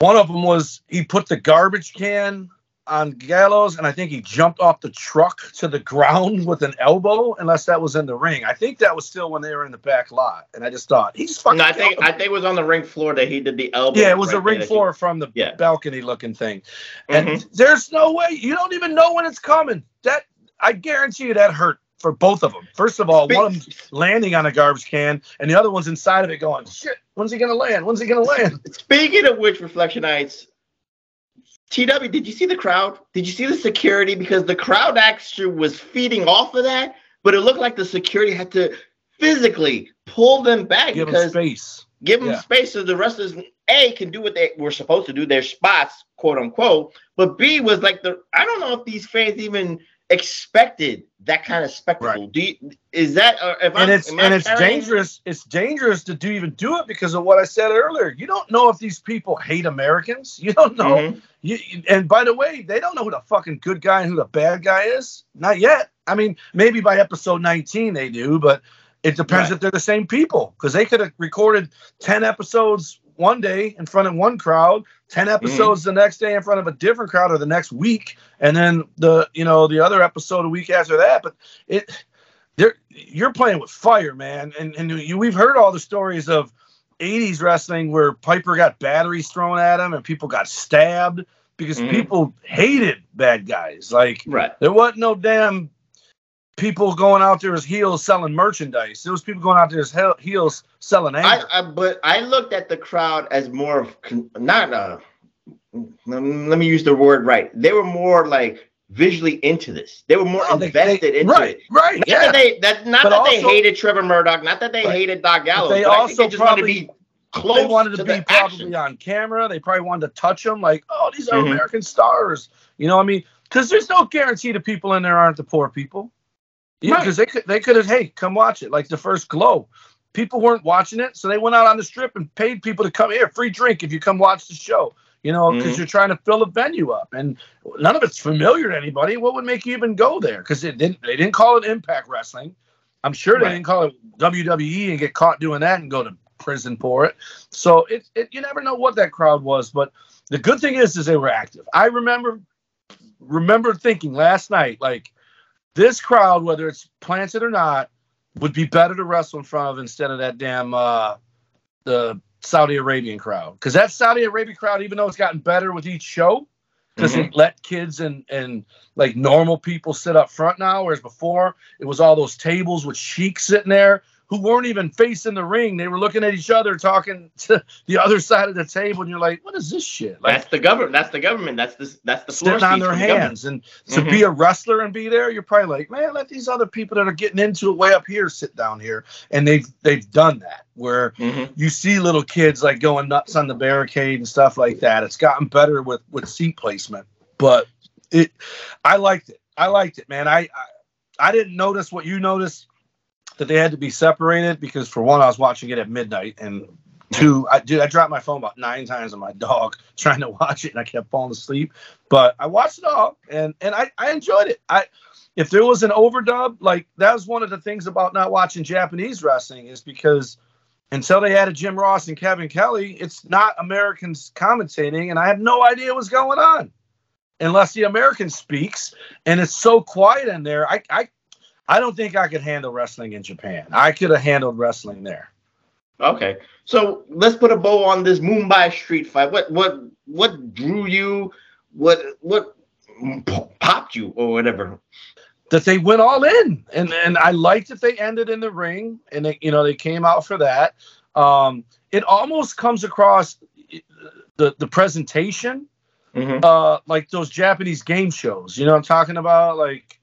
one of them was he put the garbage can on Gallows, and I think he jumped off the truck to the (laughs) ground with an elbow, unless that was in the ring. I think that was still when they were in the back lot. And I just thought, he's fucking. No, I think. I think it was on the ring floor that he did the elbow. Yeah, it was a right ring there that floor from the Yeah. balcony looking thing. And Mhm. there's no way you don't even know when it's coming. That I guarantee you that hurt for both of them. First of all, one of them landing on a garbage can, and the other one's inside of it going, "Shit, when's he gonna land? When's he gonna land?" (laughs) Speaking of which, Reflectionites, TW, did you see the crowd? Did you see the security? Because the crowd actually was feeding off of that, but it looked like the security had to physically pull them back Give them because space. give them Yeah. space so the wrestlers a can do what they were supposed to do, their spots, quote unquote. But B was like the I don't know if these fans even expected that kind of spectacle. Do you, is that uh, if and I'm, it's I and it's dangerous. It's dangerous to do even do it because of what I said earlier. You don't know if these people hate Americans. You don't know. Mhm. You, and by the way, they don't know who the fucking good guy and who the bad guy is. Not yet. I mean, maybe by episode 19 they do, but it depends Right. if they're the same people because they could have recorded 10 episodes one day in front of one crowd, 10 Mm-hmm. episodes the next day in front of a different crowd or the next week, and then the you know the other episode a week after that. But it they're you're playing with fire, man. And and you, we've heard all the stories of 80s wrestling where Piper got batteries thrown at him and people got stabbed because Mhm. people hated bad guys. Like Right. there wasn't no damn people going out there as heels selling merchandise. There was people going out there as he- heels selling anger. I but I looked at the crowd as more of con- not uh let me use the word right. They were more like visually into this. They were more Oh, invested they- into right, it. right, Not yeah. that they that not But that they hated Trevor Murdoch, not that they Right. hated Doc Gallows. they I also they just wanted to be close they wanted to, to be probably action. on camera. They probably wanted to touch them, like, oh, these are Mhm. American stars. You know what I mean? Because there's no guarantee the people in there aren't the poor people. Yeah, Right. because they could they could have, hey, come watch it. Like the first glow. People weren't watching it, so they went out on the strip and paid people to come here, free drink if you come watch the show. You know, because Mhm. you're trying to fill a venue up, and none of it's familiar to anybody. What would make you even go there? Because it didn't. They didn't call it Impact Wrestling. I'm sure they Right. didn't call it WWE and get caught doing that and go to prison for it. So it, it you never know what that crowd was, but the good thing is is they were active. I remember remember thinking last night like this crowd, whether it's planted or not, would be better to wrestle in front of instead of that damn uh the Saudi Arabian crowd. Because that Saudi Arabian crowd, even though it's gotten better with each show, because Mm-hmm. let kids and and like normal people sit up front now, whereas before it was all those tables with sheiks sitting there who weren't even facing the ring. They were looking at each other, talking (laughs) to the other side of the table, and you're like, "What is this shit?" Like That's the government. That's the government. That's the that's the sitting on their from the hands, and to Mhm. be a wrestler and be there, you're probably like, "Man, let these other people that are getting into it way up here sit down here," and they've they've done that where Mhm. you see little kids like going nuts on the barricade and stuff like that. It's gotten better with with seat placement, but it, I liked it. I liked it, man. I, I I didn't notice what you noticed that they had to be separated because for one, I was watching it at midnight, and two, I dude, I dropped my phone about nine times on my dog (laughs) trying to watch it, and I kept falling asleep. But I watched it all, and and I I enjoyed it. I if there was an overdub, like that was one of the things about not watching Japanese wrestling is because until they added Jim Ross and Kevin Kelly, it's not Americans commentating, and I have no idea what's going on unless the American speaks, and it's so quiet in there. I I I don't think I could handle wrestling in Japan. I could have handled wrestling there. Okay, so let's put a bow on this Mumbai street fight. What what what drew you? What what popped you or whatever? that they went all in and and I liked that they ended in the ring and they, you know they came out for that um it almost comes across the the presentation Mhm. uh like those Japanese game shows you know what I'm talking about like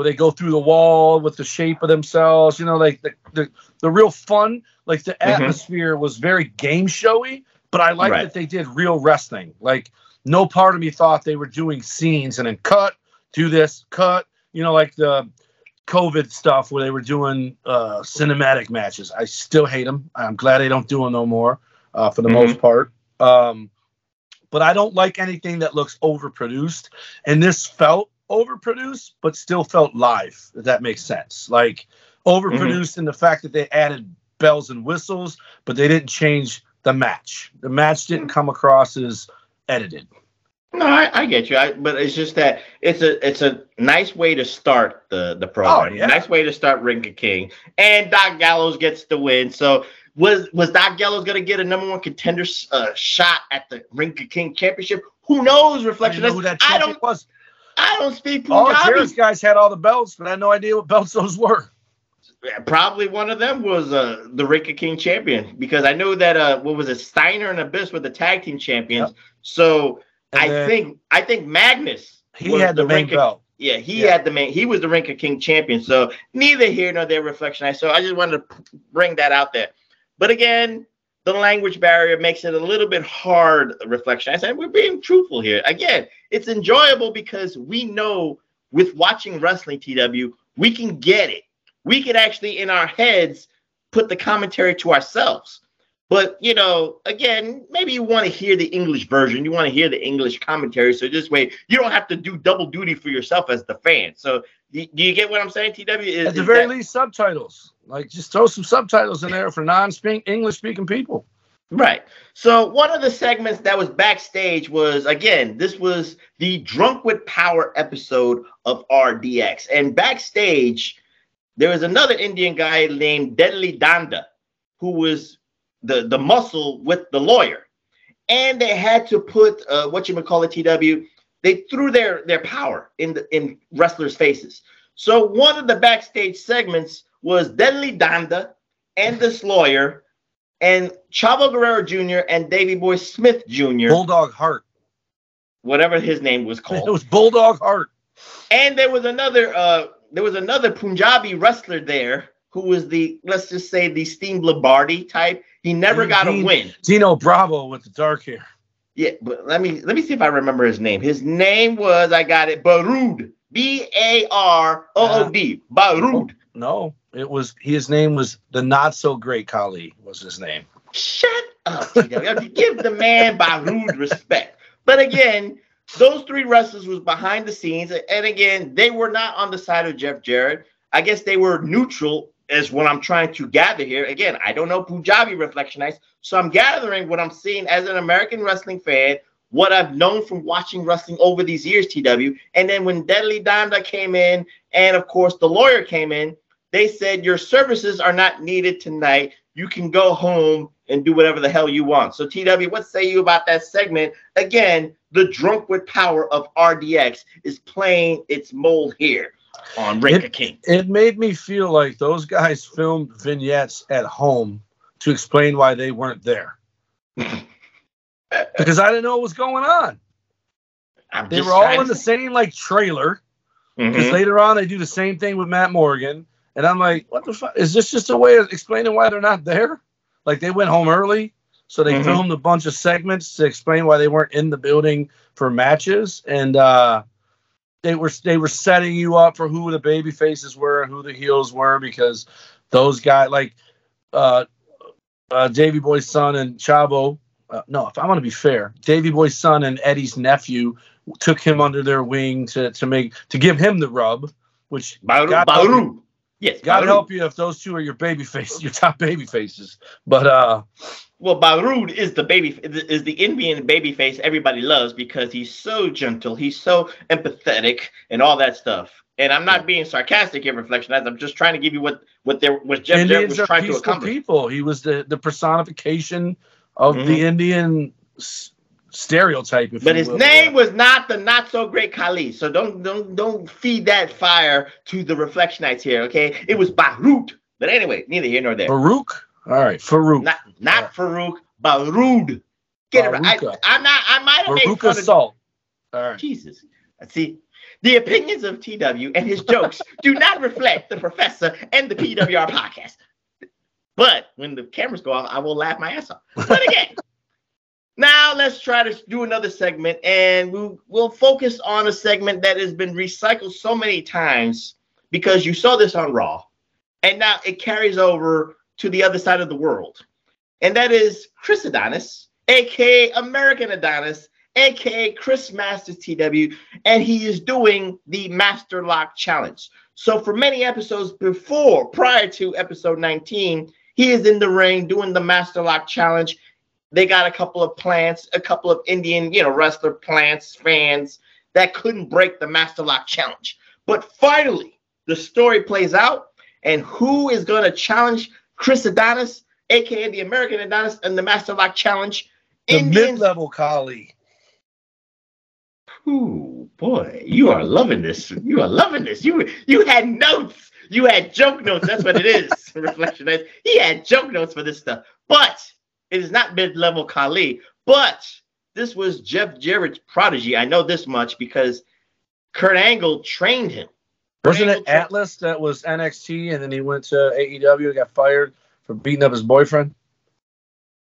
where they go through the wall with the shape of themselves you know like the the, the real fun like the Mhm. atmosphere was very game showy but I like Right. that they did real wrestling like no part of me thought they were doing scenes and then cut do this cut you know like the covid stuff where they were doing uh cinematic matches i still hate them i'm glad they don't do them no more uh for the Mhm. most part um but i don't like anything that looks overproduced and this felt overproduced but still felt live if that makes sense like overproduced in the fact that they added bells and whistles but they didn't change the match the match didn't come across as edited No, I, I get you. I, but it's just that it's a it's a nice way to start the the program. Oh, yeah. Nice way to start Ring Ka King, and Doc Gallows gets the win. So was was Doc Gallows gonna get a number one contender uh, shot at the Ring Ka King championship? Who knows? I Reflection. didn't know who that I don't. was I don't speak All the guys had all the belts, but I had no idea what belts those were. Probably one of them was uh, the Ring Ka King champion because I know that uh, what was it, Steiner and Abyss were the tag team champions. So And I then think I think Magnus he was had the, main Ring of- belt. Yeah, he Yeah. had the main. He was the Ring Ka King champion. So neither here nor there reflection. I so I just wanted to bring that out there. But again, the language barrier makes it a little bit hard. Reflection. I said we're being truthful here. Again, it's enjoyable because we know with watching wrestling TW, we can get it. We can actually in our heads put the commentary to ourselves. But you know, again, maybe you want to hear the English version. You want to hear the English commentary. So this way, you don't have to do double duty for yourself as the fan. So do, you get what I'm saying, TW? Is, At the very that- least, subtitles. Like, just throw some subtitles in there for non-speak English speaking people. Right. So one of the segments that was backstage was again, this was the Drunk with Power episode of RDX. And backstage, there was another Indian guy named Deadly Danda, who was the, the muscle with the lawyer. And they had to put uh, what you would call it, TW. They threw their their power in the in wrestlers' faces. So one of the backstage segments was Deadly Danda and this lawyer and Chavo Guerrero Jr. and Davy Boy Smith Jr. Bulldog Heart. whatever his name was (laughs) called. It was Bulldog Heart. and there was another uh there was another Punjabi wrestler there who was the let's just say the Steve Lombardi type. He never got a win. Dino Bravo with the dark hair. Yeah, but let me let me see if I remember his name. His name was I got it Barood. B A R O O D. Barood. No, it was his name was the not so great Khali was his name. Shut up. Give the man Barood respect. But again, those three wrestlers was behind the scenes, and again, they were not on the side of Jeff Jarrett. I guess they were neutral, is what I'm trying to gather here. Again, I don't know Punjabi reflection reflectionites, so I'm gathering what I'm seeing as an American wrestling fan, what I've known from watching wrestling over these years, TW. And then when Deadly Donda came in, and of course the lawyer came in, they said your services are not needed tonight. You can go home and do whatever the hell you want. So, TW, what say you about that segment? Again, the drunk with power of RDX is playing its mold here on Ring Ka King. It made me feel like those guys filmed vignettes at home to explain why they weren't there. (laughs) because I didn't know what was going on. I'm They were all in the same like trailer. Because Mhm. later on they do the same thing with Matt Morgan. And I'm like, what the fuck? Is this just a way of explaining why they're not there? Like they went home early, so they Mhm. filmed a bunch of segments to explain why they weren't in the building for matches. And uh they were they were setting you up for who the baby faces were and who the heels were because those guys like uh uh Davy Boy's son and Chavo. Uh, no, if I want to be fair, Davy Boy's son and Eddie's nephew took him under their wing to to make to give him the rub, which Baru, God help you. Baru. Yes, God help you if those two are your baby faces, your top baby faces. But uh, Well, Barud is the baby is the Indian baby face everybody loves because he's so gentle, he's so empathetic, and all that stuff. And I'm not being sarcastic in reflection, I'm just trying to give you what what there what Jeff Jarrett was are trying to accomplish. people. He was the the personification of Mhm. the Indian stereotype. But his will. name was not the not so great Khali. So don't don't don't feed that fire to the reflectionites here, okay? It was Barut. But anyway, neither here nor there. Farouk. All right, Farouk. Not not Farouk, Barud. Get it right. I, I'm not. I might have made fun of Assault. All right. Jesus. See, the opinions of TW and his jokes (laughs) do not reflect the professor and the PWR podcast. But when the cameras go off, I will laugh my ass off. But again, now let's try to do another segment, and we'll, focus on a segment that has been recycled so many times because you saw this on Raw, and now it carries over to the other side of the world. And that is Chris Adonis, aka American Adonis, aka Chris Masters TW, and he is doing the Master Lock Challenge. So for many episodes before, prior to episode 19, he is in the ring doing the Master Lock Challenge. They got a couple of plants, a couple of Indian, you know, wrestler plants, fans that couldn't break the Master Lock Challenge. But finally, the story plays out, and who is going to challenge Chris Adonis, aka the American Adonis, and the Master Lock Challenge? The Indians mid-level collie. Ooh, boy, you are loving this. You are loving this. You you had notes. You had joke notes. That's what it is. (laughs) Reflection. He had joke notes for this stuff. But it is not mid-level Khali. But this was Jeff Jarrett's prodigy. I know this much because Kurt Angle trained him. Wasn't it Angle tra- Atlas that was NXT and then he went to AEW and got fired for beating up his boyfriend?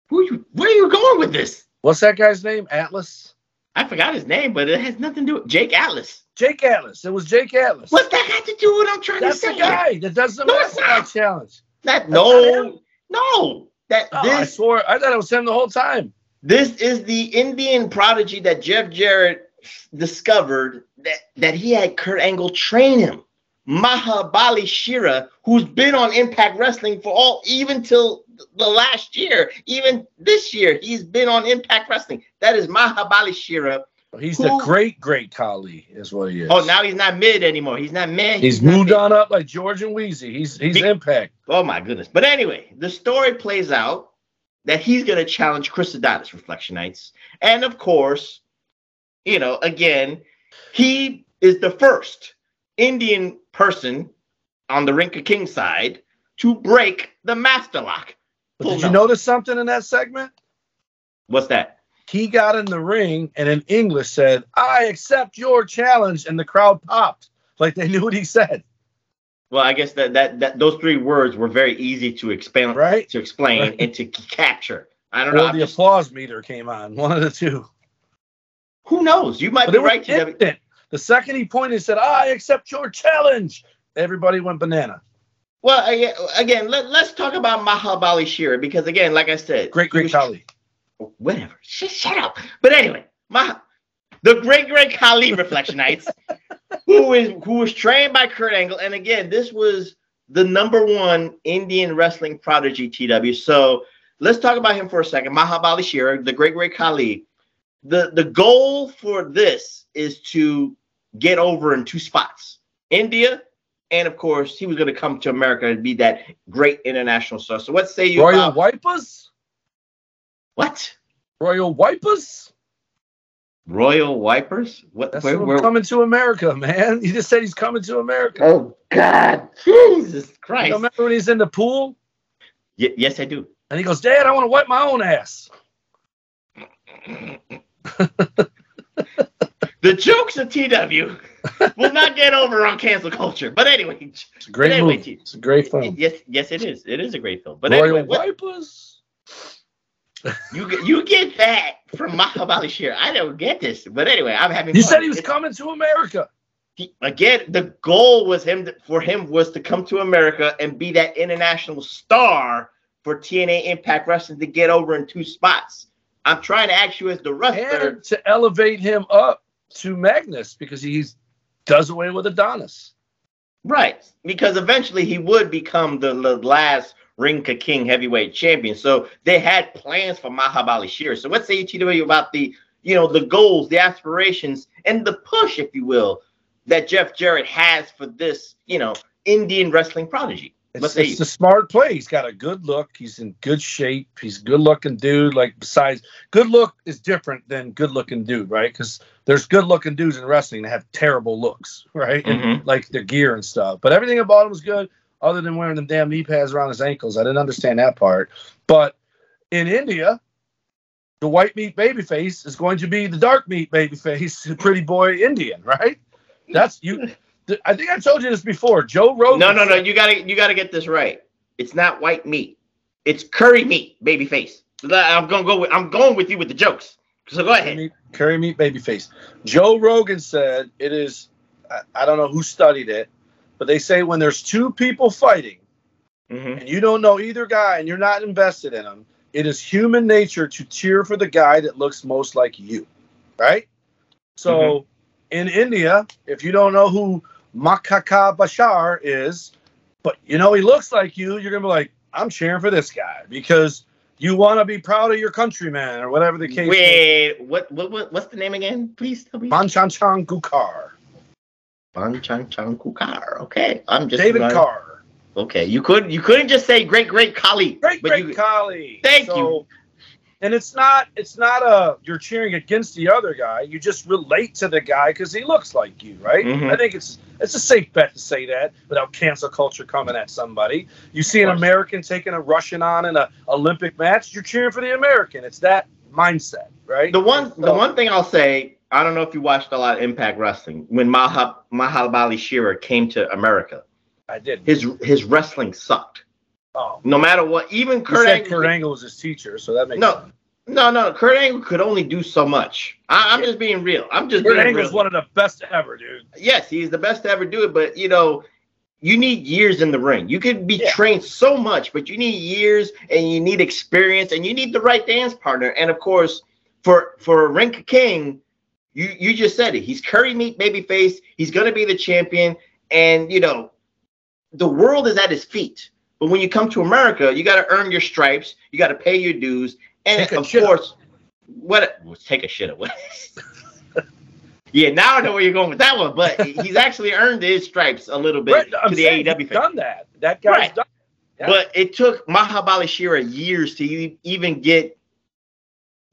Who you, where are you going with this? What's that guy's name? Atlas? I forgot his name, but it has nothing to do with Jake Atlas. Jake Atlas. It was Jake Atlas. What's that got to do with what I'm trying That's to the guy that does the No, challenge. That no, no. That Oh, I this swore I thought it was him the whole time. this is the Indian prodigy that Jeff Jarrett discovered that that he had Kurt Angle train him. Mahabali Shera, who's been on Impact Wrestling for all even till the last year, even this year, he's been on Impact Wrestling. That is Mahabali Shera. He's Who- the great, great Khali, is what he is. Oh, now he's not mid anymore. He's not mid. he's not moved mid. on up like George and Weezy. He's he's impact. Oh my goodness. But anyway, the story plays out that he's going to challenge Chris Adonis Reflectionites. And of course, you know, again, he is the first Indian person on the Ring Ka King side to break the master lock. But did you notice something in that segment? What's that? He got in the ring and in English said, "I accept your challenge," and the crowd popped like they knew what he said. Well, I guess that that, that those three words were very easy to explain, Right. to explain Right. and to capture. I don't know. I'm the just- applause meter came on. (laughs) One of the two. who knows? You might But be right, instant. The second he pointed and said, "I accept your challenge," everybody went banana. Well, again, let, let's talk about Mahabali Shera because, again, like I said, Great, great Khali. Whatever. Shut, shut up. But anyway, my the great great Khali Reflectionites, who is who was trained by Kurt Angle, and again, this was the number one Indian wrestling prodigy TW. So let's talk about him for a second. Mahabali Shera, the great great Khali. The the goal for this is to get over in two spots. India and of course, he was going to come to America and be that great international star. So what say you Royal about Wipers. What? Royal Wipers. Royal Wipers? What? That's where, where- coming to America, man. (laughs) He just said he's coming to America. Oh God, Jesus You Christ! remember when he's in the pool Y- yes, I do. and he goes, "Dad, I want to wipe my own ass." (laughs) The jokes of TW will not get over on cancel culture. But anyway, It's a great But anyway, movie. It's a great film. yes, yes, it is. It is a great film. But Royal anyway, what- Wipers. You get you get that from Mahabali Shir. I don't get this. But anyway, I'm having. You fun. said he was It's- coming to America. he- again, the goal was him to, for him was to come to America and be that international star for TNA Impact Wrestling to get over in two spots. I'm trying to ask you as the wrestler. and to elevate him up to Magnus because he's does away with Adonis. Right, because eventually he would become the, the last Ring Ka King heavyweight champion. So they had plans for Mahabali Shera. So what say you about the you know the goals, the aspirations, and the push, if you will, that Jeff Jarrett has for this you know Indian wrestling prodigy? It's, it's a smart play. He's got a good look. He's in good shape. He's a good looking dude. Like besides, good look is different than good looking dude, right? Because there's good looking dudes in wrestling that have terrible looks, (laughs) right? And, Mhm. like their gear and stuff. But everything about him was good, other than wearing them damn knee pads around his ankles. I didn't understand that part. But in India, the white meat babyface is going to be the dark meat babyface, the (laughs) pretty boy Indian, right? That's you. I think I told you this before. Joe Rogan. No, no, no. You gotta you gotta get this right. It's not white meat. It's curry meat, baby face. I'm gonna go with I'm going with you with the jokes. So go Curry ahead. meat, curry meat baby face. Joe Rogan said it is. I, I don't know who studied it, but they say when there's two people fighting Mhm. and you don't know either guy and you're not invested in them, it is human nature to cheer for the guy that looks most like you, right? So in India, if you don't know who Makaka Bashar is, but you know he looks like you, you're gonna be like, I'm cheering for this guy because you want to be proud of your countryman or whatever the case. Wait, what, what what what's the name again? Please tell me. Banchanchan Gukar. Ban Chan Chan Kukar. Okay, I'm just David gonna- Carr. Okay, you could you couldn't just say great great Khali. Great, but great you, Khali. Thank So, you. and it's not it's not a you're cheering against the other guy. You just relate to the guy because he looks like you, right? Mhm. I think it's it's a safe bet to say that without cancel culture coming at somebody. You see an American taking a Russian on in a Olympic match, you're cheering for the American. It's that mindset, right? The one, the one thing I'll say, I don't know if you watched a lot of Impact Wrestling when Mahab Mahabali Shera came to America. I did. His his wrestling sucked. oh, No matter what, even Kurt said Angle. Kurt Angle was his teacher, so that makes No, sense. no, no. Kurt Angle could only do so much. I, I'm just being real. I'm just Kurt Angle's real. one of the best ever, dude. yes, he's the best to ever do it, but you know, you need years in the ring. You could be Yeah. trained so much, but you need years and you need experience and you need the right dance partner. And of course, for for Ring Ka King, you you just said it. He's curry meat baby face. He's gonna be the champion, and you know, the world is at his feet. But when you come to America, you got to earn your stripes. You got to pay your dues, and of course, what? Well, take a shit away. (laughs) yeah, now I know where you're going with that one. But he's (laughs) actually earned his stripes a little bit Right, I'm to the AEW he's fan. done that. That guy's Right. done. Yeah. But it took Mahabali Shera years to even get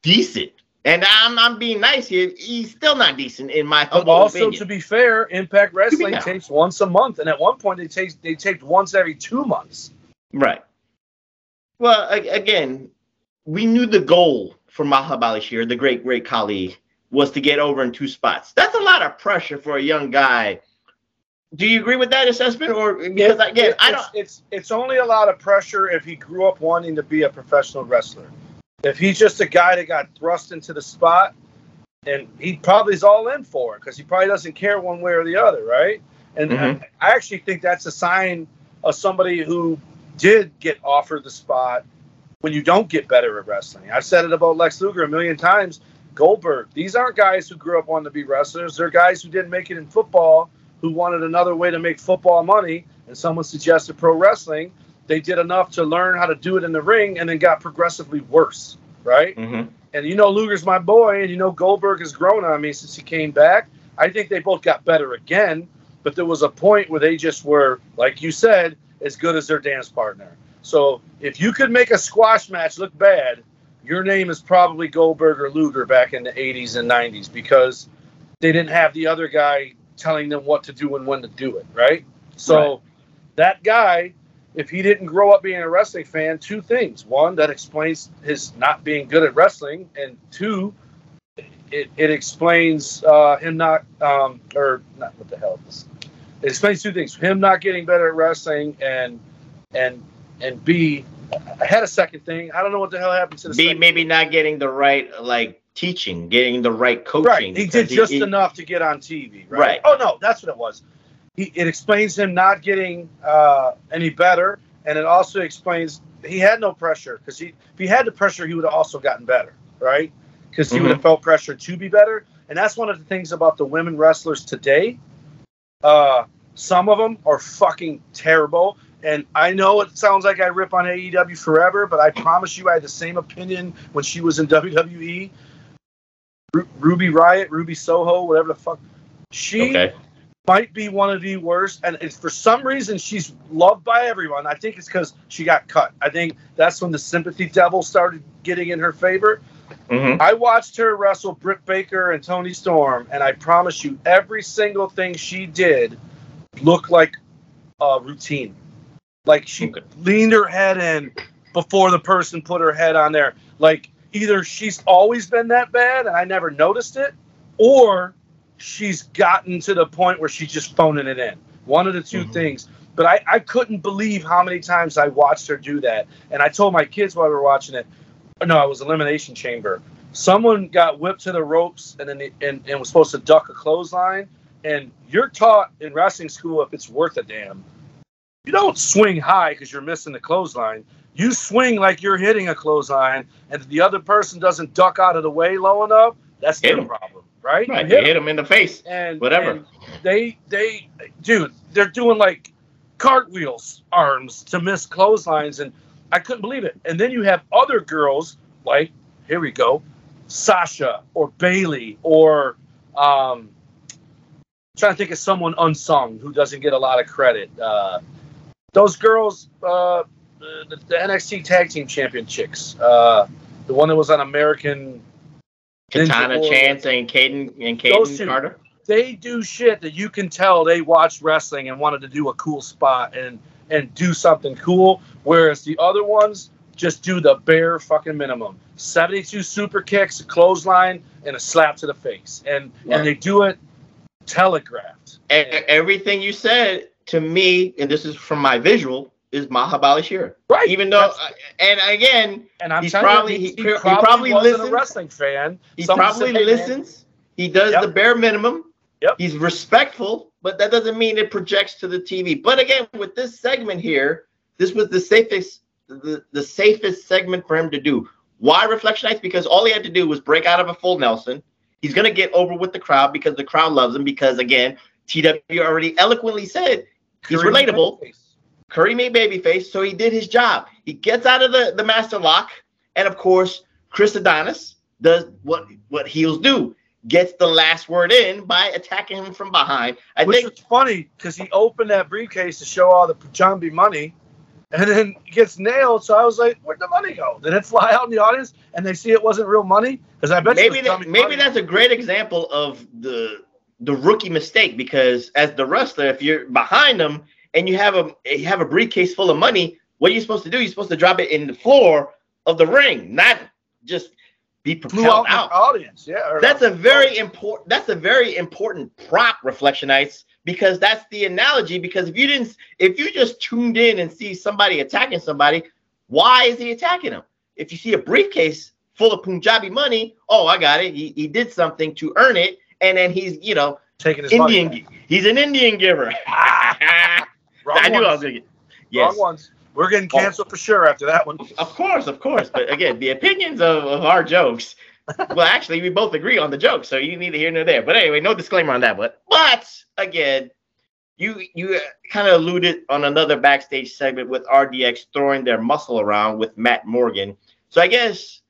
decent. And I'm I'm being nice here. He's still not decent in my But humble also, opinion. to be fair, Impact Wrestling fair. tapes once a month, and at one point they taped they taped once every two months. Right. Well, again, we knew the goal for Mahabali Shera, the great, great Khali, was to get over in two spots. That's a lot of pressure for a young guy. Do you agree with that assessment? Or because again, It- I it's, don't It's it's only a lot of pressure if he grew up wanting to be a professional wrestler. If he's just a guy that got thrust into the spot, and he probably is all in for it because he probably doesn't care one way or the other, right? And Mhm. I, I actually think that's a sign of somebody who did get offered the spot when you don't get better at wrestling. I've said it about Lex Luger a million times. Goldberg. These aren't guys who grew up wanting to be wrestlers. They're guys who didn't make it in football, who wanted another way to make football money. And someone suggested pro wrestling. They did enough to learn how to do it in the ring, and then got progressively worse. Right. Mhm. And you know Luger's my boy, and you know Goldberg has grown on me since he came back. I think they both got better again, but there was a point where they just were, like you said, as good as their dance partner. So if you could make a squash match look bad, your name is probably Goldberg or Luger back in the 80s and 90s because they didn't have the other guy telling them what to do and when to do it, right? So Right. that guy, if he didn't grow up being a wrestling fan, two things. One, that explains his not being good at wrestling, and two, it, it explains uh, him not, um, or not what the hell is this? It explains two things: him not getting better at wrestling, and and and B, I had a second thing. I don't know what the hell happened to the second maybe not getting the right like teaching, getting the right coaching. Right. He did just he- enough to get on TV. Right. Right. Oh no, that's what it was. He, it explains him not getting uh, any better, and it also explains he had no pressure because he if he had the pressure, he would have also gotten better. Right. Because he would have felt pressure to be better, and that's one of the things about the women wrestlers today. Uh, some of them are fucking terrible. And I know it sounds like I rip on AEW forever, but I promise you I had the same opinion when she was in (laughs) WWE. Ru- Ruby Riott, Ruby Soho, whatever the fuck. She Okay. Might be one of the worst, and it's for some reason she's loved by everyone. I think it's because she got cut. I think that's when the sympathy devil started getting in her favor. Mhm. I watched her wrestle Britt Baker and Toni Storm, and I promise you, every single thing she did looked like a routine. Like she Okay. leaned her head in before the person put her head on there. Like either she's always been that bad and I never noticed it, or she's gotten to the point where she's just phoning it in. One of the 2 Mhm. things. But I, I couldn't believe how many times I watched her do that. And I told my kids while we were watching it, no, it was Elimination Chamber. Someone got whipped to the ropes and then the, and, and was supposed to duck a clothesline. And you're taught in wrestling school if it's worth a damn. You don't swing high because you're missing the clothesline. You swing like you're hitting a clothesline, and the other person doesn't duck out of the way low enough, that's Hit their 'em. problem, right? Right. Hit 'em hit him in the face. and Whatever. and they they dude, they're doing like cartwheels arms to miss clotheslines, and I couldn't believe it. And then you have other girls like here we go, Sasha or Bayley or um, trying to think of someone unsung who doesn't get a lot of credit. Uh, those girls, uh, the, the NXT Tag Team Champion chicks. Uh, the one that was on American. Ninja Katana Warrior. Chance and Kayden and Those Kayden. Carter. They do shit that you can tell they watched wrestling and wanted to do a cool spot and and do something cool. Whereas the other ones just do the bare fucking minimum: seventy-two super kicks, a clothesline, and a slap to the face, and Right. and they do it telegraphed. E- everything you said to me, and this is from my visual, is Mahabali Shera. Right. Even though, That's- uh, and again, And I'm He's probably- you, he- he, he probably, listens. a wrestling fan. he Someone probably "Hey, man, listens. He does Yep. the bare minimum. Yep. He's respectful, but that doesn't mean it projects to the TV. But again, with this segment here, this was the safest, the, the safest segment for him to do. Why Reflectionites? Because all he had to do was break out of a full Nelson. He's gonna get over with the crowd because the crowd loves him. Because again, TW already eloquently said he's relatable. Babyface." Curry made babyface, so he did his job. He gets out of the, the master lock, and of course, Chris Adonis does what what heels do. Gets the last word in by attacking him from behind. I Which think was funny because he opened that briefcase to show all the Pujambi money, and then gets nailed. So I was like, "Where'd the money go? Did it fly out in the audience?" And they see it wasn't real money because I bet maybe that, maybe money. that's a great example of the the rookie mistake because as the wrestler, if you're behind them and you have a you have a briefcase full of money, what are you supposed to do? You're supposed to drop it in the floor of the ring, not just be propelled out, out. audience. Yeah, That's a very important. That's a very important prop, Reflectionites, because that's the analogy. Because if you didn't, if you just tuned in and see somebody attacking somebody, why is he attacking them? If you see a briefcase full of Punjabi money, oh, I got it. He, he did something to earn it, and then he's you know taking his Indian. money. He's an Indian giver. (laughs) (laughs) Wrong I knew ones. I was gonna get. Yes. Wrong ones. We're getting canceled for sure after that one. Of course, of course. But again, the opinions of, of our jokes. Well, actually, we both agree on the joke, so you neither here nor there. But anyway, no disclaimer on that. But but again, you you uh, kind of alluded on another backstage segment with RDX throwing their muscle around with Matt Morgan. So I guess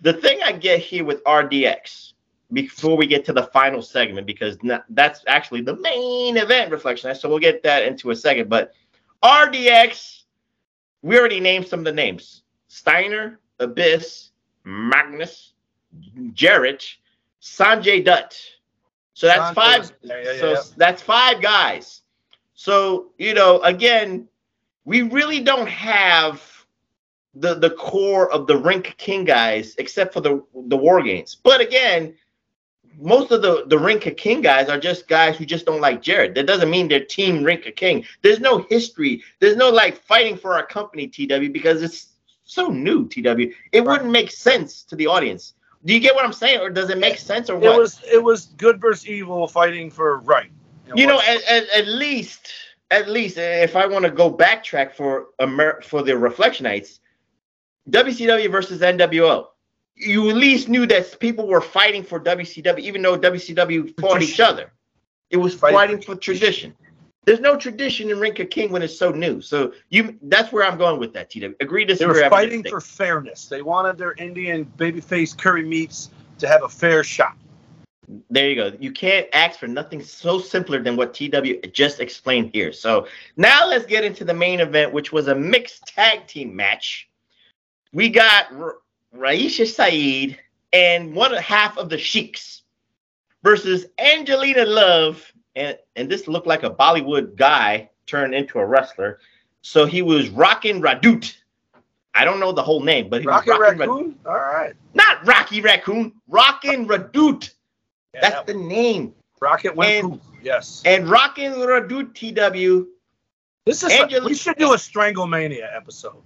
the thing I get here with RDX before we get to the final segment, because that's actually the main event reflection. So we'll get that into a second. But RDX, we already named some of the names Steiner, Abyss, Magnus, Jarrett, Sanjay Dutt. So that's Sanjay five. yeah, yeah, so yeah. that's five guys. So you know, again, we really don't have the the core of the Rink King guys, except for the the War Games. But again, most of the the Ring Ka King guys are just guys who just don't like Jarrett. That doesn't mean they're Team Ring Ka King. There's no history. There's no like fighting for our company, TW, because it's so new, TW. It wouldn't make sense to the audience. Do you get what I'm saying, or does it make sense, or what? It was it was good versus evil fighting for right. It you know, at, at, at least, at least, eh, if I want to go backtrack for Amer- for the Reflectionites, WCW versus NWO, you at least knew that people were fighting for WCW, even though WCW fought each other. It was Fighting for tradition. There's no tradition in Ring of King when it's so new. So you, that's where I'm going with that. TW, agree, they disagree. were fighting for fairness. They wanted their Indian babyface curry meats to have a fair shot. There you go. You can't ask for nothing so simpler than what TW just explained here. So now let's get into the main event, which was a mixed tag team match. We got Raisha Saeed and one half of the Sheiks versus Angelina Love, and and this looked like a Bollywood guy turned into a wrestler. So he was Rockin' Radut. I don't know the whole name, but he Rocket was Rockin' Radut. All right. Not Rocky Raccoon, Rockin' Radut. Yeah, That's that the name. Rocket went and- Yes. And Rockin' Radut TW. This is Angela- we should do a Stranglemania episode.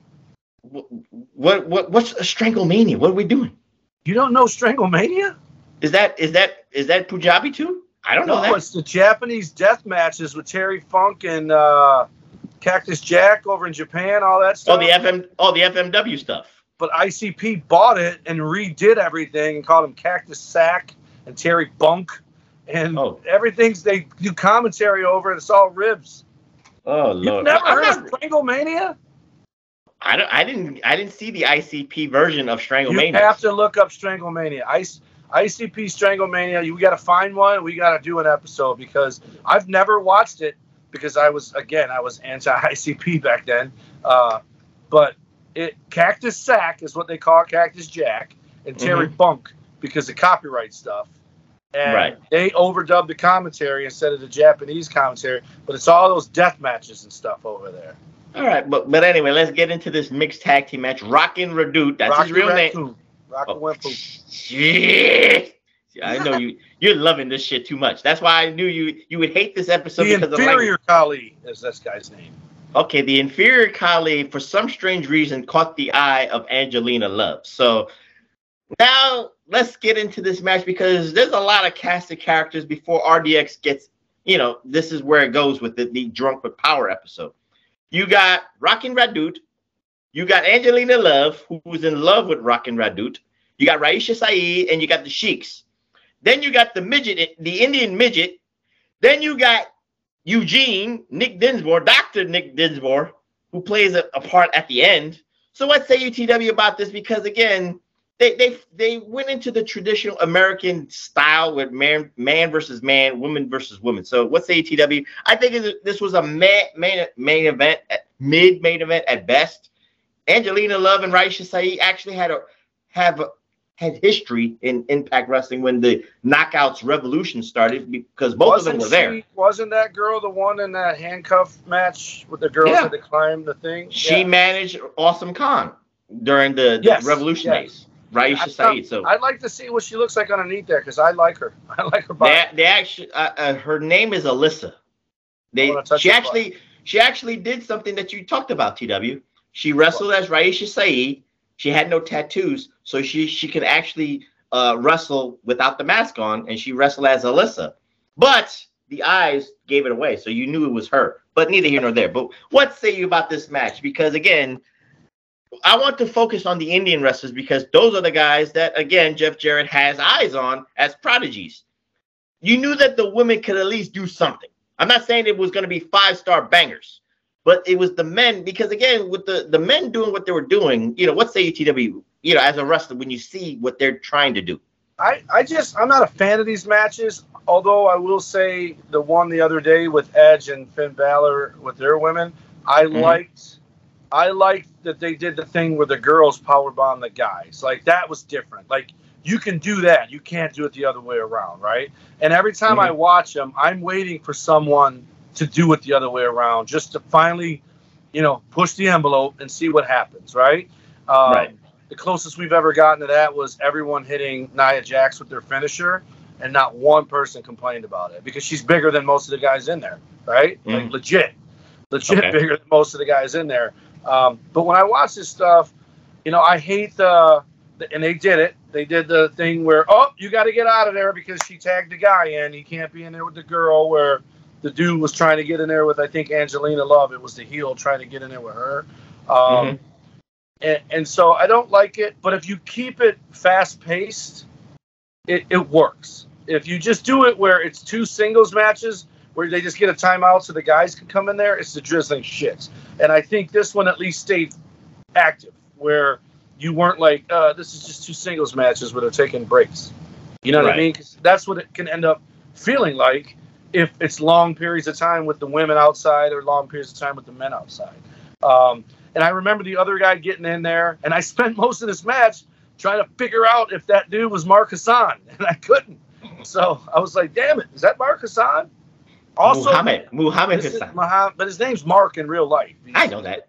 Wh- What what what's a Stranglemania? What are we doing? You don't know Stranglemania? Is that is that is that Punjabi too? I don't know No, that. it's the Japanese death matches with Terry Funk and uh, Cactus Jack over in Japan, all that Oh, stuff. the FM oh the FMW stuff. but ICP bought it and redid everything and called him Cactus Sack and Terry Bunk. And Oh. everything's they do commentary over it. It's all ribs. Oh You've lord. never I'm heard not- of Stranglemania? I don't I didn't I didn't see the ICP version of Stranglemania. You have to look up Stranglemania. I, ICP Stranglemania. You got to find one. We got to do an episode because I've never watched it because I was again I was anti (laughs) ICP back then. Uh, but it Cactus Sack is what they call Cactus Jack, and Terry Bunk because of copyright stuff. And Right. they overdubbed the commentary instead of the Japanese commentary, but it's all those death matches and stuff over there. All right, but but anyway, let's get into this mixed tag team match. Rockin' Redoute, that's Rocky his real name. Raccoon. Rocky Oh. Wimpu. Shit. I know you. You're loving this shit too much. That's why I knew you. You would hate this episode the because inferior of Khali is this guy's name. Okay, the inferior colleague for some strange reason caught the eye of Angelina Love. So now let's get into this match because there's a lot of casted characters before RDX gets. You know, this is where it goes with the, the drunk with power episode. You got Rockin' Radut. You got Angelina Love, who's in love with Rockin' Radut. You got Raisha Saeed, and you got the Sheiks. Then you got the midget, the Indian midget. Then you got Eugene, Nick Dinsmore, Dr. Nick Dinsmore, who plays a, a part at the end. So what say you, TW, about this? Because again, they they they went into the traditional American style with man man versus man, woman versus woman. So what's say you, TW? I think this was a main main, main event, mid main event at best. Angelina Love and Raisha Saeed actually had a have a, had history in Impact Wrestling when the Knockouts Revolution started because both of them were there. She, wasn't that girl the one in that handcuff match with the girls Yeah. that climbed the thing? She Yeah. managed Awesome Kong during the Yes, Revolution yes. days. Raisha I-. So I'd like to see what she looks like underneath there because I like her. (laughs) I like her body. they, they actually, uh, uh, her name is Alyssa. They she actually she actually did something that you talked about, TW. She wrestled as Raisha Saeed. She had no tattoos, so she she could actually uh, wrestle without the mask on, and she wrestled as Alyssa. But the eyes gave it away, so you knew it was her. But neither here nor there. But what say you about this match? Because again, I want to focus on the Indian wrestlers because those are the guys that again Jeff Jarrett has eyes on as prodigies. You knew that the women could at least do something. I'm not saying it was going to be five star bangers, but it was the men because again with the the men doing what they were doing, you know, what's the you TW, you know, as a wrestler when you see what they're trying to do. I, I just I'm not a fan of these matches. Although I will say the one the other day with Edge and Finn Balor with their women, I Mhm. liked I liked that they did the thing where the girls powerbomb the guys. Like that was different. Like you can do that. You can't do it the other way around, right? And every time I watch them, I'm waiting for someone to do it the other way around, just to finally, you know, push the envelope and see what happens, right? Um, Right. The closest we've ever gotten to that was everyone hitting Nia Jax with their finisher, and not one person complained about it because she's bigger than most of the guys in there, right? Like Mhm. legit, legit Okay. bigger than most of the guys in there. Um, but when I watch this stuff, you know, I hate the, the and they did it. They did the thing where oh, you got to get out of there because she tagged the guy in. He can't be in there with the girl. Where the dude was trying to get in there with I think Angelina Love. It was the heel trying to get in there with her. Um, Mhm. and, and so I don't like it. But if you keep it fast paced, it, it works. If you just do it where it's two singles matches where they just get a timeout so the guys can come in there, it's the drizzling shit. And I think this one at least stayed active where you weren't like, uh, this is just two singles matches where they're taking breaks. You know what I mean? mean? 'Cause that's what it can end up feeling like if it's long periods of time with the women outside or long periods of time with the men outside. Um, and I remember the other guy getting in there, and I (laughs) spent most of this match trying to figure out if that dude was Mark Hassan, (laughs) and I couldn't. So I was like, "Damn it, is that Mark Hassan?" Also, Muhammad, Muhammad Hassan. Muhammad, but his name's Mark in real life. I know that.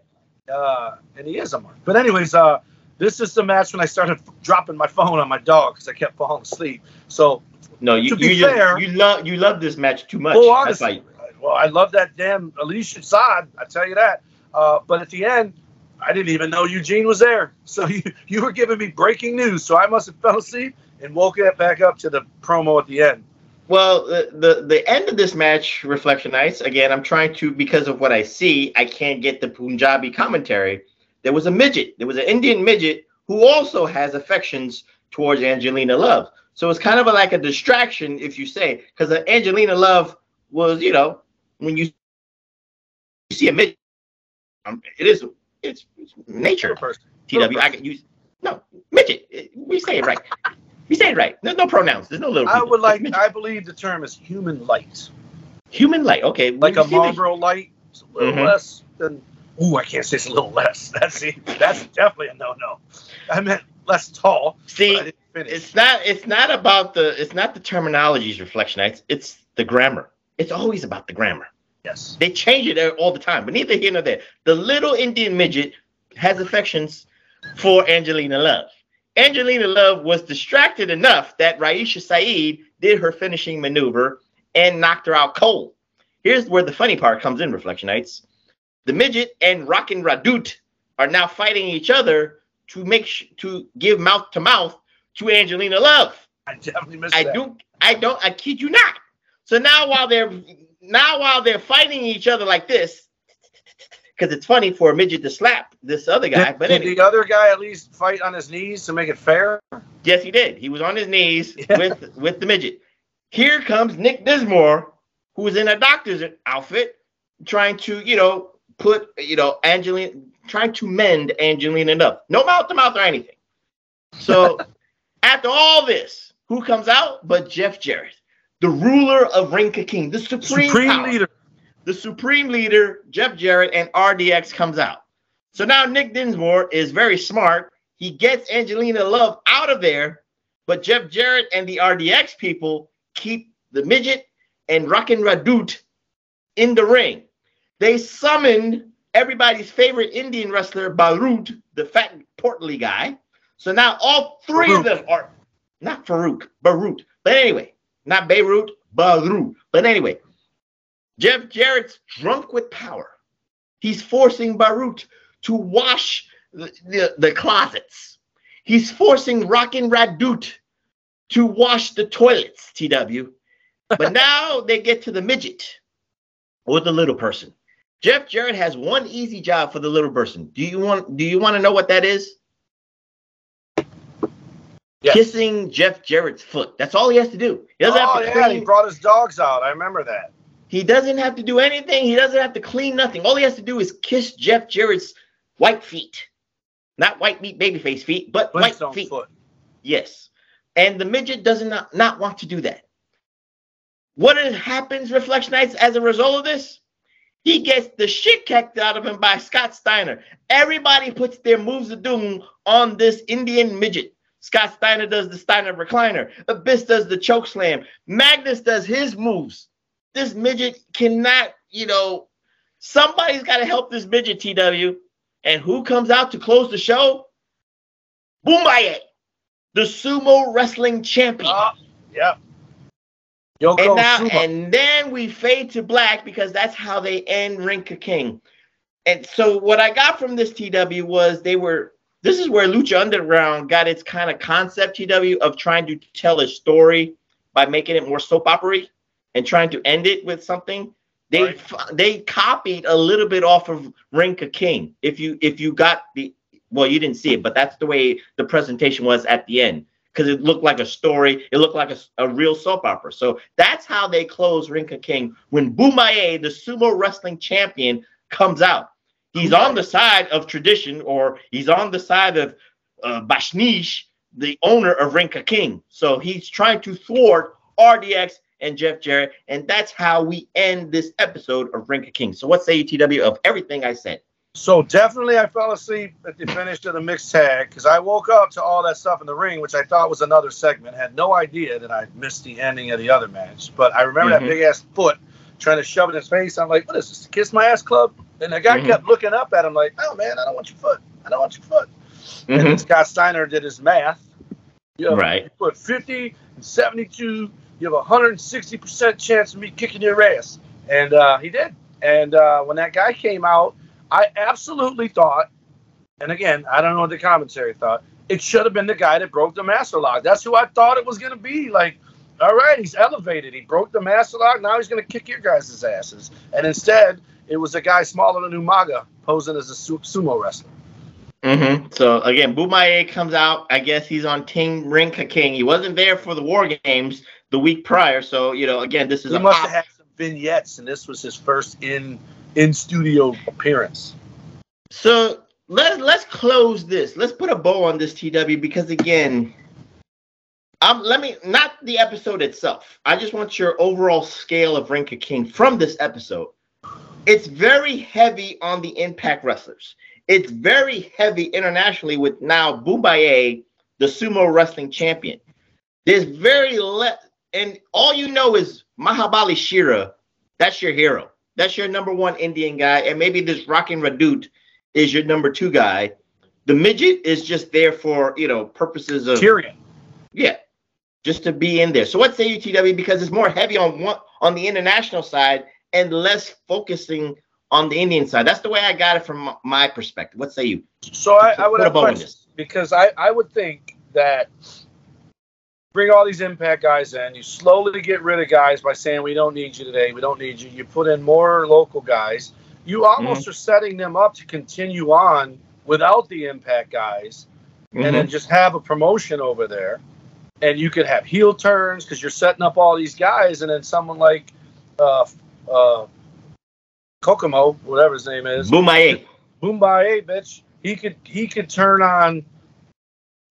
Uh, and he is a Mark. But anyways, uh, this is the match when I started dropping my phone on my dog because I kept falling asleep. So, No, you To be you just, fair- you love you love this match too much. well, honestly, why well, I love that damn Alicia Saad. I tell you that. Uh, but at the end, I didn't even know Eugene was there. (laughs) So you you were giving me breaking news. So I must have fell asleep and woke it back up to the promo at the end. Well, the, the the end of this match, Reflectionites. Again, I'm trying to because of what I see, I can't get the Punjabi commentary. There was a midget. There was an Indian midget who also has affections towards Angelina Love. So it's kind of like a distraction, if you say, because Angelina Love was, you know, when you see a midget, um, it is it's, it's nature. Person. TW, I can use no midget. We say it right. We say it right. There's no pronouns. There's no little. I people. would like. I believe the term is human light, Human light. Okay. like a the- light, it's a little Mhm. less than Ooh, I can't say it's a little less. (laughs) That's that's definitely a no no. I meant less tall. See, but I didn't finish. it's not it's not about the it's not the terminologies reflection it's it's the grammar it's always about the grammar yes. they change it all the time but neither here nor there the little indian midget has affections for angelina love angelina love was distracted enough that raisha saeed did her finishing maneuver and knocked her out cold here's where the funny part comes in reflectionites the midget and rockin' radut are now fighting each other to make sh- to give mouth to mouth to Angelina Love. I definitely missed I that. do I don't I kid you not. So now while they're now while they're fighting each other like this, because it's funny for a midget to slap this other guy, Did, but did anyway, the other guy at least fight on his knees to make it fair? yes, he did. He was on his knees Yeah. with with the midget. Here comes Nick Dinsmore, who is in a doctor's outfit, trying to you know put you know Angelina trying to mend Angelina Love. No mouth to mouth or anything. So (laughs) after all this, who comes out but Jeff Jarrett, the ruler of Ring Ka King, the supreme, Supreme leader. The supreme leader, Jeff Jarrett, and RDX comes out. So now Nick Dinsmore is very smart. He gets Angelina Love out of there, but Jeff Jarrett and the RDX people keep the midget and Rockin' Radut in the ring. They summoned everybody's favorite Indian wrestler, Barut, the fat, portly guy. So now all three of them are not Farouk, Barut. But anyway, not Beirut, Barut. But anyway, Jeff Jarrett's drunk with power. He's forcing Barut to wash the, the, the closets. He's forcing Rockin' Radut to wash the toilets, TW. But (laughs) now they get to the midget or the little person. Jeff Jarrett has one easy job for the little person. Do you want do you want to know what that is? Yes. Kissing Jeff Jarrett's foot. That's all he has to do. He doesn't Oh have to yeah, clean. he brought his dogs out. I remember that. He doesn't have to do anything. He doesn't have to clean nothing. All he has to do is kiss Jeff Jarrett's white feet. Not white meat babyface feet, but white feet. foot. Yes. And the midget does not, not want to do that. What happens, Reflectionites, as a result of this? He gets the shit kicked out of him by Scott Steiner. Everybody puts their moves of doom on this Indian midget. Scott Steiner does the Steiner recliner. Abyss does the choke slam. Magnus does his moves. This midget cannot, you know, somebody's got to help this midget, TW. And who comes out to close the show? Boombaye, the sumo wrestling champion. Ah, oh, yep. Yoko and now, Sumo. and then we fade to black because that's how they end Ring Ka King. And so what I got from this TW was they were. This is where Lucha Underground got its kind of concept TW of trying to tell a story by making it more soap opera and trying to end it with something. They Right. they copied a little bit off of Ring Ka King. If you if you got the well, you didn't see it, but that's the way the presentation was at the end because it looked like a story. It looked like a, a real soap opera. So that's how they close Ring Ka King when Bumaye, the sumo wrestling champion, comes out. He's on the side of tradition, or he's on the side of uh, Bashnish, the owner of Rinka King. So he's trying to thwart RDX and Jeff Jarrett, and that's how we end this episode of Ring of Kings. So what say you, TW, of everything I said? So definitely, I fell asleep at the finish of the mixed tag because I woke up to all that stuff in the ring, which I thought was another segment. Had no idea that I missed the ending of the other match, but I remember Mhm. that big ass foot trying to shove in his face. I'm like, "What is this? Kiss my ass club?" And the guy Mhm. kept looking up at him like, "Oh man, I don't want your foot. I don't want your foot." And Mhm. then Scott Steiner did his math. You know, Right. You put 50 and 72. You have a 160 percent chance of me kicking your ass, and uh, he did. And uh, when that guy came out, I absolutely thought, and again, I don't know what the commentary thought. It should have been the guy that broke the master lock. That's who I thought it was going to be. Like, all right, he's elevated. He broke the master lock. Now he's going to kick your guys' asses. And instead, it was a guy smaller than Umaga posing as a su- sumo wrestler. hmm So again, Bumaye comes out. I guess he's on Team Ring Ka King. He wasn't there for the War Games the week prior. So you know, again, this is He a must have had some vignettes, and this was his first in in studio appearance. So let's let's close this. Let's put a bow on this TW because again, um, let me not the episode itself. I just want your overall scale of Ring Ka King from this episode. it's very heavy on the Impact wrestlers. It's very heavy internationally with now Bumbaye, the sumo wrestling champion. There's very less, and all you know is Mahabali Shera. That's your hero. That's your number one Indian guy, and maybe this Rockin' Radut is your number two guy. The midget is just there for you know purposes of Tyrion. yeah, just to be in there. So what say UTW because it's more heavy on one on the international side and less focusing on the Indian side. That's the way I got it from my perspective. What say you? So I, I would Put a have bow in questions this. because I, I would think that bring all these impact guys in, you slowly get rid of guys by saying we don't need you today, we don't need you. You put in more local guys. You almost Mm-hmm. are setting them up to continue on without the impact guys, and Mm-hmm. then just have a promotion over there. And you could have heel turns because you're setting up all these guys, and then someone like uh, uh, Kokomo, whatever his name is, Boomaye. Mumbai, bitch. He could he could turn on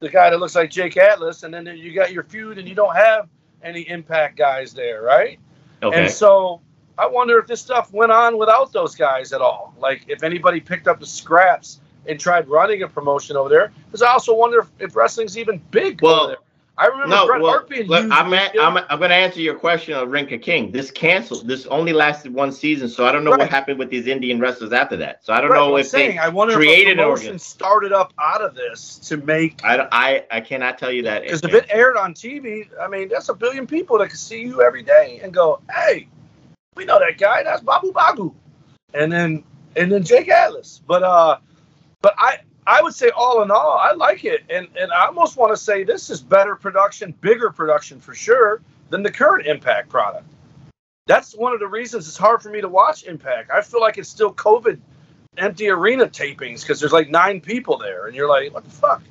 the guy that looks like Jake Atlas, and then you got your feud, and you don't have any impact guys there, right? Okay. And so I wonder if this stuff went on without those guys at all. Like if anybody picked up the scraps and tried running a promotion over there, because I also wonder if, if wrestling's even big Well, over there. I remember no, Bret well, Hart being look. I'm, at, I'm, I'm going to answer your question of Ring Ka King. This canceled. This only lasted one season, so I don't know Right. what happened with these Indian wrestlers after that. So I don't Right, know I'm if saying, they I wonder created if an a promotion started up out of this to make I, I I cannot tell you that. Because if it aired on TV, I mean, that's a billion people that can see you every day and go, "Hey, we know that guy. That's Babu Bagu," and then and then Jake Atlas. But uh, but I I would say all in all, I like it, and and I almost want to say this is better production, bigger production for sure than the current Impact product. That's one of the reasons it's hard for me to watch Impact. I feel like it's still COVID empty arena tapings because there's like nine people there, and you're like, what the fuck?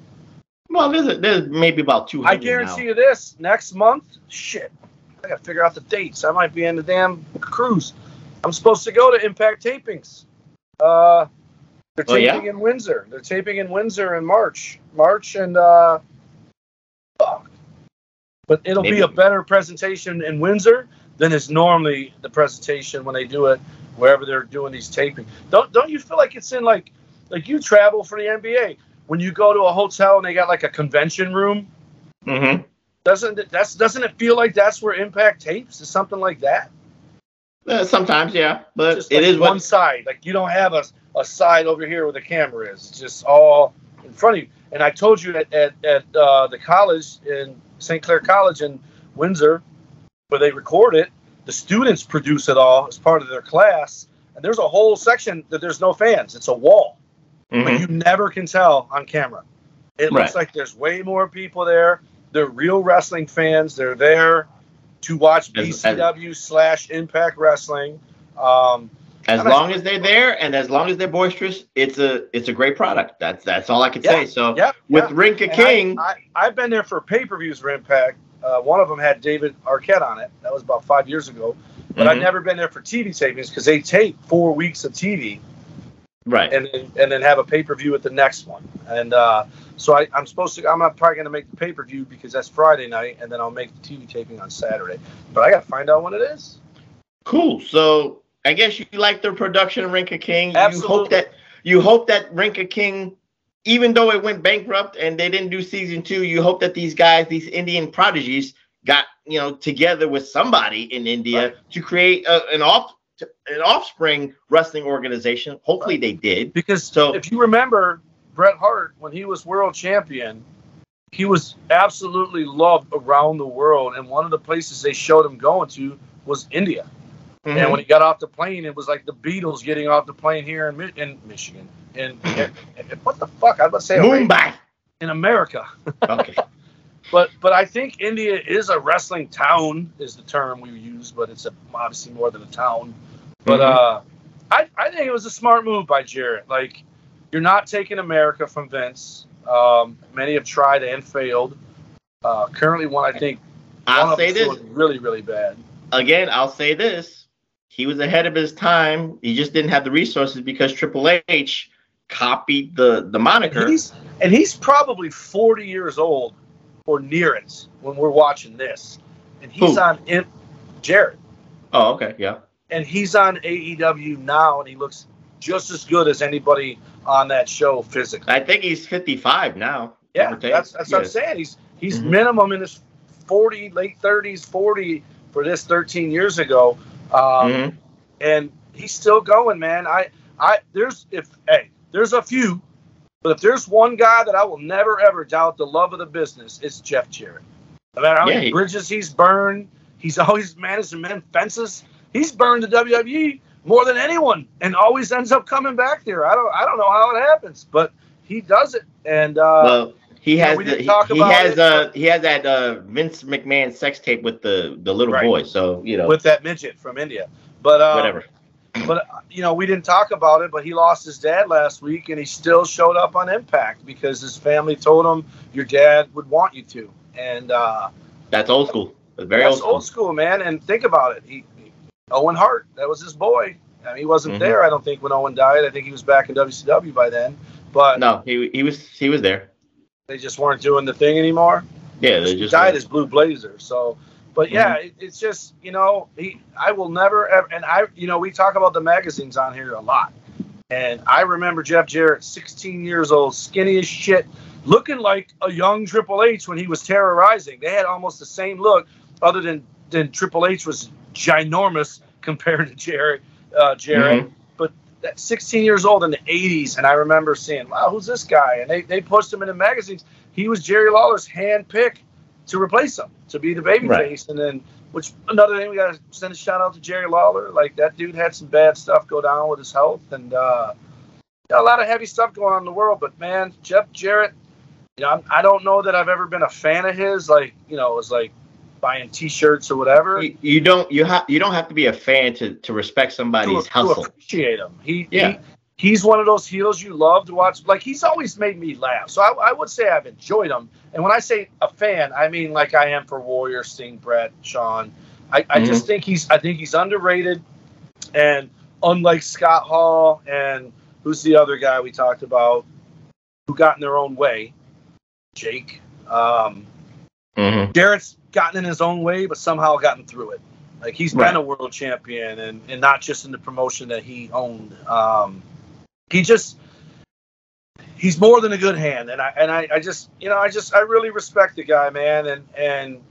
well, there's a, there's maybe about two I guarantee you this: next month, shit, I gotta figure out the dates. I might be in the damn cruise. I'm supposed to go to Impact tapings. Uh, they're Oh, yeah? taping in Windsor. They're taping in Windsor in March, March, and uh. But it'll be a better presentation in Windsor than is normally the presentation when they do it wherever they're doing these taping. Don't don't you feel like it's in like like you travel for the NBA when you go to a hotel and they got like a convention room? Mm-hmm. Doesn't it, that's doesn't it feel like that's where Impact tapes is something like that? Uh, sometimes, yeah, but Just it like is one what. side. Like you don't have a, a side over here where the camera is. It's just all in front of you. And I told you at at, at uh, the college in St. Clair College in Windsor, where they record it, the students produce it all as part of their class. And there's a whole section that there's no fans. It's a wall. Mhm. but you never can tell on camera. It looks Right. like there's way more people there. They're real wrestling fans. They're there to watch BCW slash Impact Wrestling. Um, As long as they're there and as long as they're boisterous, it's a it's a great product. That's that's all I can Yeah, say. So yeah, with yeah. Rinka and King, I, have been there for pay per views for Impact. Uh, one of them had David Arquette on it. That was about five years ago. But I've Mhm. never been there for TV tapings because they tape four weeks of TV right? and then, and then have a pay per view at the next one. And uh, so I, I'm supposed to. I'm not probably going to make the pay per view because that's Friday night, and then I'll make the TV taping on Saturday. But I got to find out when it is. Cool. So I guess you like the production of Ring Ka King. You hope that you hope that Ring Ka King, even though it went bankrupt and they didn't do season two, you hope that these guys, these Indian prodigies, got you know together with somebody in India to create a, an off an offspring wrestling organization. Hopefully they did. Because So- if you remember Bret Hart when he was world champion, he was absolutely loved around the world, and one of the places they showed him going to was India. Mm-hmm. And when he got off the plane, it was like the Beatles getting off the plane here in, Mi- in Michigan. And, (laughs) and- and what the fuck? I was say Mumbai. in America. (laughs) Okay. But but I think India is a wrestling town is the term we use, but it's a, obviously more than a town. But Mhm. uh, I I think it was a smart move by Jarrett. Like you're not taking America from Vince. Um, many have tried and failed. Uh, currently, one I think I'll say this really really bad. again. I'll say this. He was ahead of his time. He just didn't have the resources because Triple H copied the the moniker. He's and he's probably 40 years old or near it when we're watching this, and he's Who? on in Jarrett. Oh, okay, yeah. and he's on AEW now, and he looks just as good as anybody on that show physically. I think he's 55 now. Yeah, that's that's what I'm saying. He's he's Mhm. minimum in his 40, late 30s, 40 for this 13 years ago, um, Mhm. and he's still going, man. I I there's if hey there's a few, but if there's one guy that I will never ever doubt the love of the business, it's Jeff Jarrett. No matter how Yeah, many bridges he's burned, he's (laughs) always managed to mend fences. He's burned the WWE more than anyone, and always ends up coming back there. I don't I don't know how it happens, but he does it, and uh, well, he has the, he, he has it, uh he has that uh Vince McMahon sex tape with the the little Right. boy. So you know with that midget from India. But uh, whatever. But uh, you know, we didn't talk about it. But he lost his dad last week, and he still showed up on Impact because his family told him your dad would want you to. And uh, That's old school. That's very that's old school. old school, man. And think about it. He, he- Owen Hart, that was his boy. I mean, he wasn't Mhm. there. I don't think when Owen died. I think he was back in WCW by then. But No, he he was he was there. They just weren't doing the thing anymore. Yeah, they he just died as Blue Blazer. So, but yeah, Mm-hmm. it, it's just you know he. I will never ever. And I, you know, we talk about the magazines on here a lot. And I remember Jeff Jarrett, 16 years old, skinny as shit, looking like a young Triple H when he was terrorizing. They had almost the same look, other than than Triple H was ginormous (laughs) compared to Jarrett. Uh, Jarrett, Mhm. That 16 years old in the 80s, and I remember seeing, "Wow, who's this guy?" And they they pushed him in the magazines. He was Jerry Lawler's hand pick to replace him to be the baby Right. face, and then. Which another thing we gotta send a shout out to Jerry Lawler. Like that dude had some bad stuff go down with his health, and uh, a lot of heavy stuff going on in the world. But man, Jeff Jarrett, you know, I'm, I don't know that I've ever been a fan of his. Like, you know, it was like buying T-shirts or whatever. You, you don't you have you don't have to be a fan to to respect somebody's to, to hustle. appreciate him. He, Yeah. he he's one of those heels you love to watch. Like he's always made me laugh. So I, I would say I've enjoyed him. And when I say a fan, I mean like I am for Warrior, Sting, Bret, Shawn. I, I just think he's I think he's underrated. And unlike Scott Hall and who's the other guy we talked about who got in their own way, Jake. Um, Mhm. Jarrett's gotten in his own way, but somehow gotten through it. Like he's Right. been a world champion, and, and not just in the promotion that he owned. Um, he just he's more than a good hand, and I and I, I just you know I just I really respect the guy, man, and and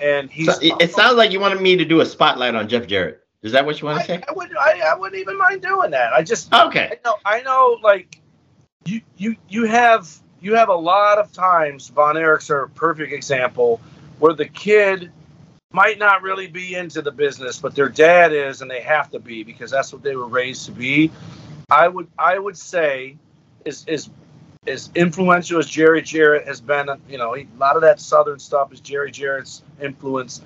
and he's. So it, it sounds like you wanted me to do a spotlight on Jeff Jarrett. Is that what you want to I, say? I wouldn't I, I wouldn't even mind doing that. I just Okay. I know, I know, like you, you, you have, you have a lot of times. Von Erichs are a perfect example where the kid might not really be into the business, but their dad is, and they have to be because that's what they were raised to be. I would, I would say, is is as influential as Jerry Jarrett has been. You know, a lot of that Southern stuff is Jerry Jarrett's influence.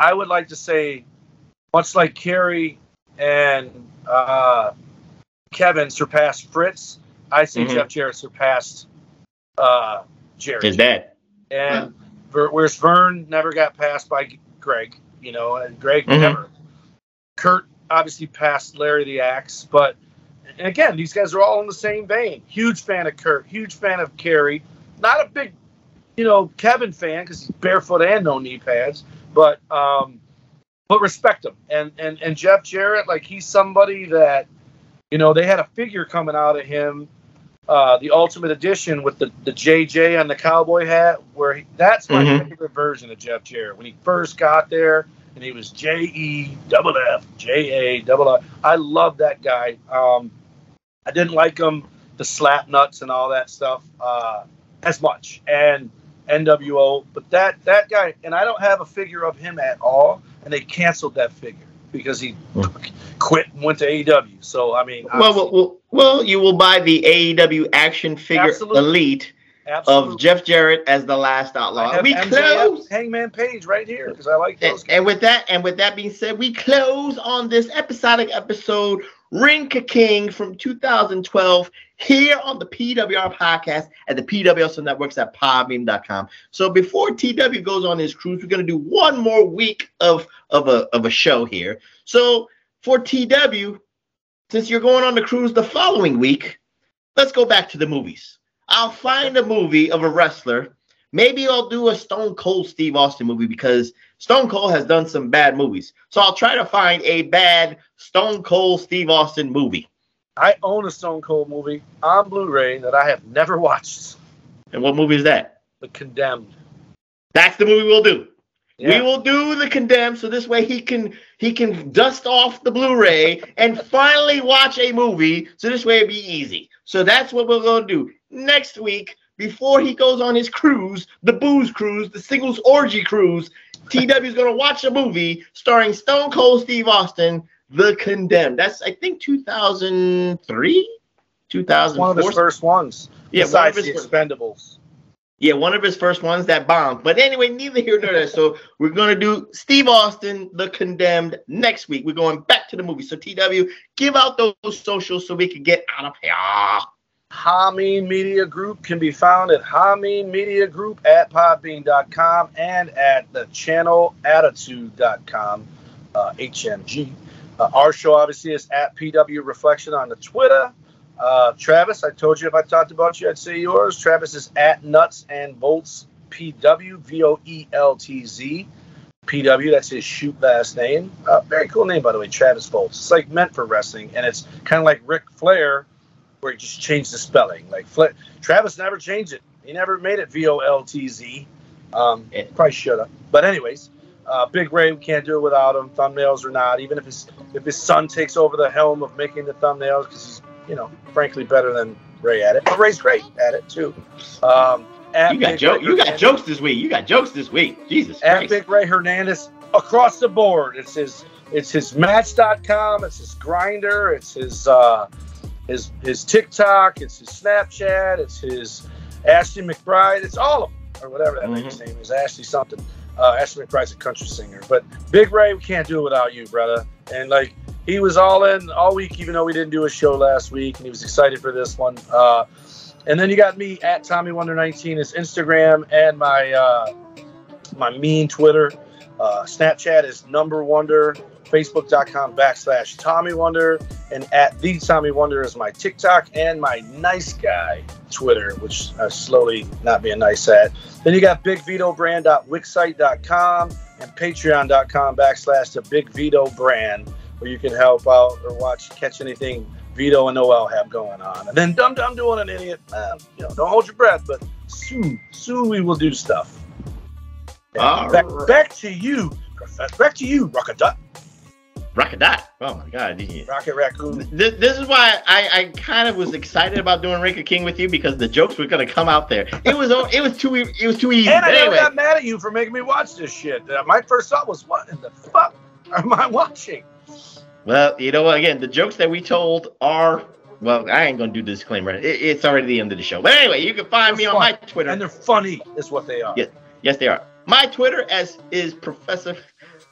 I would like to say, much like Kerry and uh, Kevin surpassed Fritz, I see Mhm. Jeff Jarrett surpassed uh, Jerry. His dad. And whereas Verne never got passed by Greg, you know, and Greg Mhm. never. Curt obviously passed Larry the Axe, but and again, these guys are all in the same vein. Huge fan of Curt, huge fan of Kerry. Not a big, you know, Kevin fan because he's barefoot and no knee pads, but um, but respect him. And and and Jeff Jarrett, like he's somebody that, you know, they had a figure coming out of him uh, the Ultimate Edition with the, the JJ on the cowboy hat, where he, that's my Mhm. favorite version of Jeff Jarrett. When he first got there, and he was J E double F J A double F. I love that guy. Um, I didn't like him, the slap nuts and all that stuff, uh, as much, and NWO. But that that guy, and I don't have a figure of him at all, and they canceled that figure because he hmm. quit and went to AEW. So I mean, Well, well, well, well, you will buy the AEW action figure Absolutely. elite absolutely. of Jeff Jarrett as the last outlaw. We MJF, close. Hangman Page right here because I like And, those guys. and with that, and with that being said, we close on this episodic episode, Ring King from 2012, here on the PWR podcast at the PWS Networks at podbean.com. So before TW goes on his cruise, we're gonna do one more week of of a of a show here. So for TW, since you're going on the cruise the following week, let's go back to the movies. I'll find a movie of a wrestler maybe I'll do a Stone Cold Steve Austin movie because Stone Cold has done some bad movies. So I'll try to find a bad Stone Cold Steve Austin movie. I own a Stone Cold movie on Blu-ray that I have never watched. And what movie is that? The Condemned. That's the movie we'll do. Yeah. We will do the condemned so this way he can he can dust off the Blu-ray and finally watch a movie. So this way it'd be easy. So that's what we're gonna do next week before he goes on his cruise, the booze cruise, the singles orgy cruise. TW is gonna watch a movie starring Stone Cold Steve Austin, The Condemned. That's I think 2003, 2004. one of his first ones. Yeah, one besides of the his- Expendables. Yeah, one of his first ones that bombed. But anyway, neither here nor there. So (laughs) we're gonna do Steve Austin, The Condemned, next week. We're going back to the movie. So TW, give out those socials so we can get out of here. Hameen Media Group can be found at Hameen Media Group at podbean.com and at the channelattitude.com, uh, HMG. Uh, our show obviously is at PW Reflection on the Twitter. Uh, Travis, I told you if I talked about you, I'd say yours. Travis is at Nuts and Bolts PW, V O E L T Z. PW, that's his shoot last name. Uh, very cool name, by the way, Travis Voeltz. It's like meant for wrestling, and it's kind of like Ric Flair, where he just changed the spelling. Like Fla- Travis never changed it. He never made it V O L T Z. Um, probably should have. But anyways, uh, Big Ray, we can't do it without him. Thumbnails or not, even if his if his son takes over the helm of making the thumbnails, because he's you know frankly better than Ray at it. But Ray's great at it too. Um, You got Big joke. Ray You got Hernandez- jokes this week. You got jokes this week. Jesus at Christ. Big Ray Hernandez across the board. It's his it's his match.com, it's his Grindr, it's his uh his his TikTok, it's his Snapchat, it's his Ashley McBride, it's all of them, or whatever that lady's name is, Ashley something. Uh, Ashley McBryde's a country singer. But Big Ray, we can't do it without you, brother. And like he was all in all week, even though we didn't do a show last week, and he was excited for this one. Uh and then you got me at Tommy Wonder 19 is Instagram and my uh, my mean Twitter. Uh, Snapchat is number wonder. Facebook.com backslash Tommy Wonder. And at the Tommy Wonder is my TikTok and my nice guy Twitter, which I'm slowly not being nice at. Then you got bigvitobrand.wixsite.com and patreon.com backslash the Big Vito brand, where you can help out or watch, catch anything Vito and Noel have going on. And then Dum Dum doing an idiot. Man, you know, don't hold your breath, but soon, soon we will do stuff. All back, right. back to you, Professor. Back to you, Rocket Duck, Rocket Dot. Oh my God. Rocket Raccoon. This, this is why I, I kind of was excited about doing Ring Ka King with you because the jokes were gonna come out there. It was it was too it was too easy. And I anyway, got mad at you for making me watch this shit. Uh, my first thought was, what in the fuck am I watching? well, you know? Again, the jokes that we told are well, I ain't gonna do the disclaimer. It, it's already the end of the show. But anyway, you can find me They're on my. Twitter. And they're funny, is what they are. Yes. Yes, they are. My Twitter as is Professor.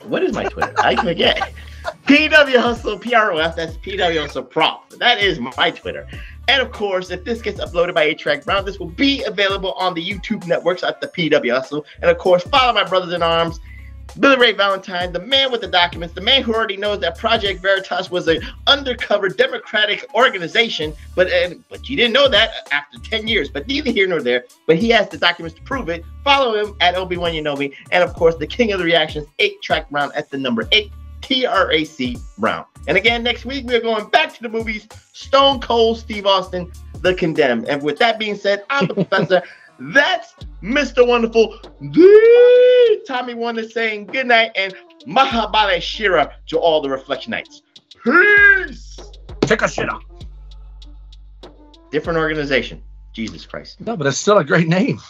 What is my Twitter? I (laughs) forget. PW Hustle PROF. That's PW Hustle Prop. That is my Twitter. And of course, if this gets uploaded by 8-Track Brown, this will be available on the YouTube networks at the PW Hustle. And of course, follow my brothers in arms, Billy Ray Valentine, the man with the documents, the man who already knows that Project Veritas was an undercover Democratic organization, but uh, but you didn't know that after 10 years. But neither here nor there. But he has the documents to prove it. Follow him at Obi-Wan Yanobi. And of course, the king of the reactions, 8-Track Brown at the number 8, T-R-A-C Brown. And again, next week, we're going back to the movies Stone Cold Steve Austin, The Condemned. And with that being said, I'm the (laughs) professor. That's Mr. Wonderful, the Tommy Wonder saying good night and Mahabali Shera to all the Reflectionites. Peace. Take a shit off. Different organization. Jesus Christ. No, but it's still a great name.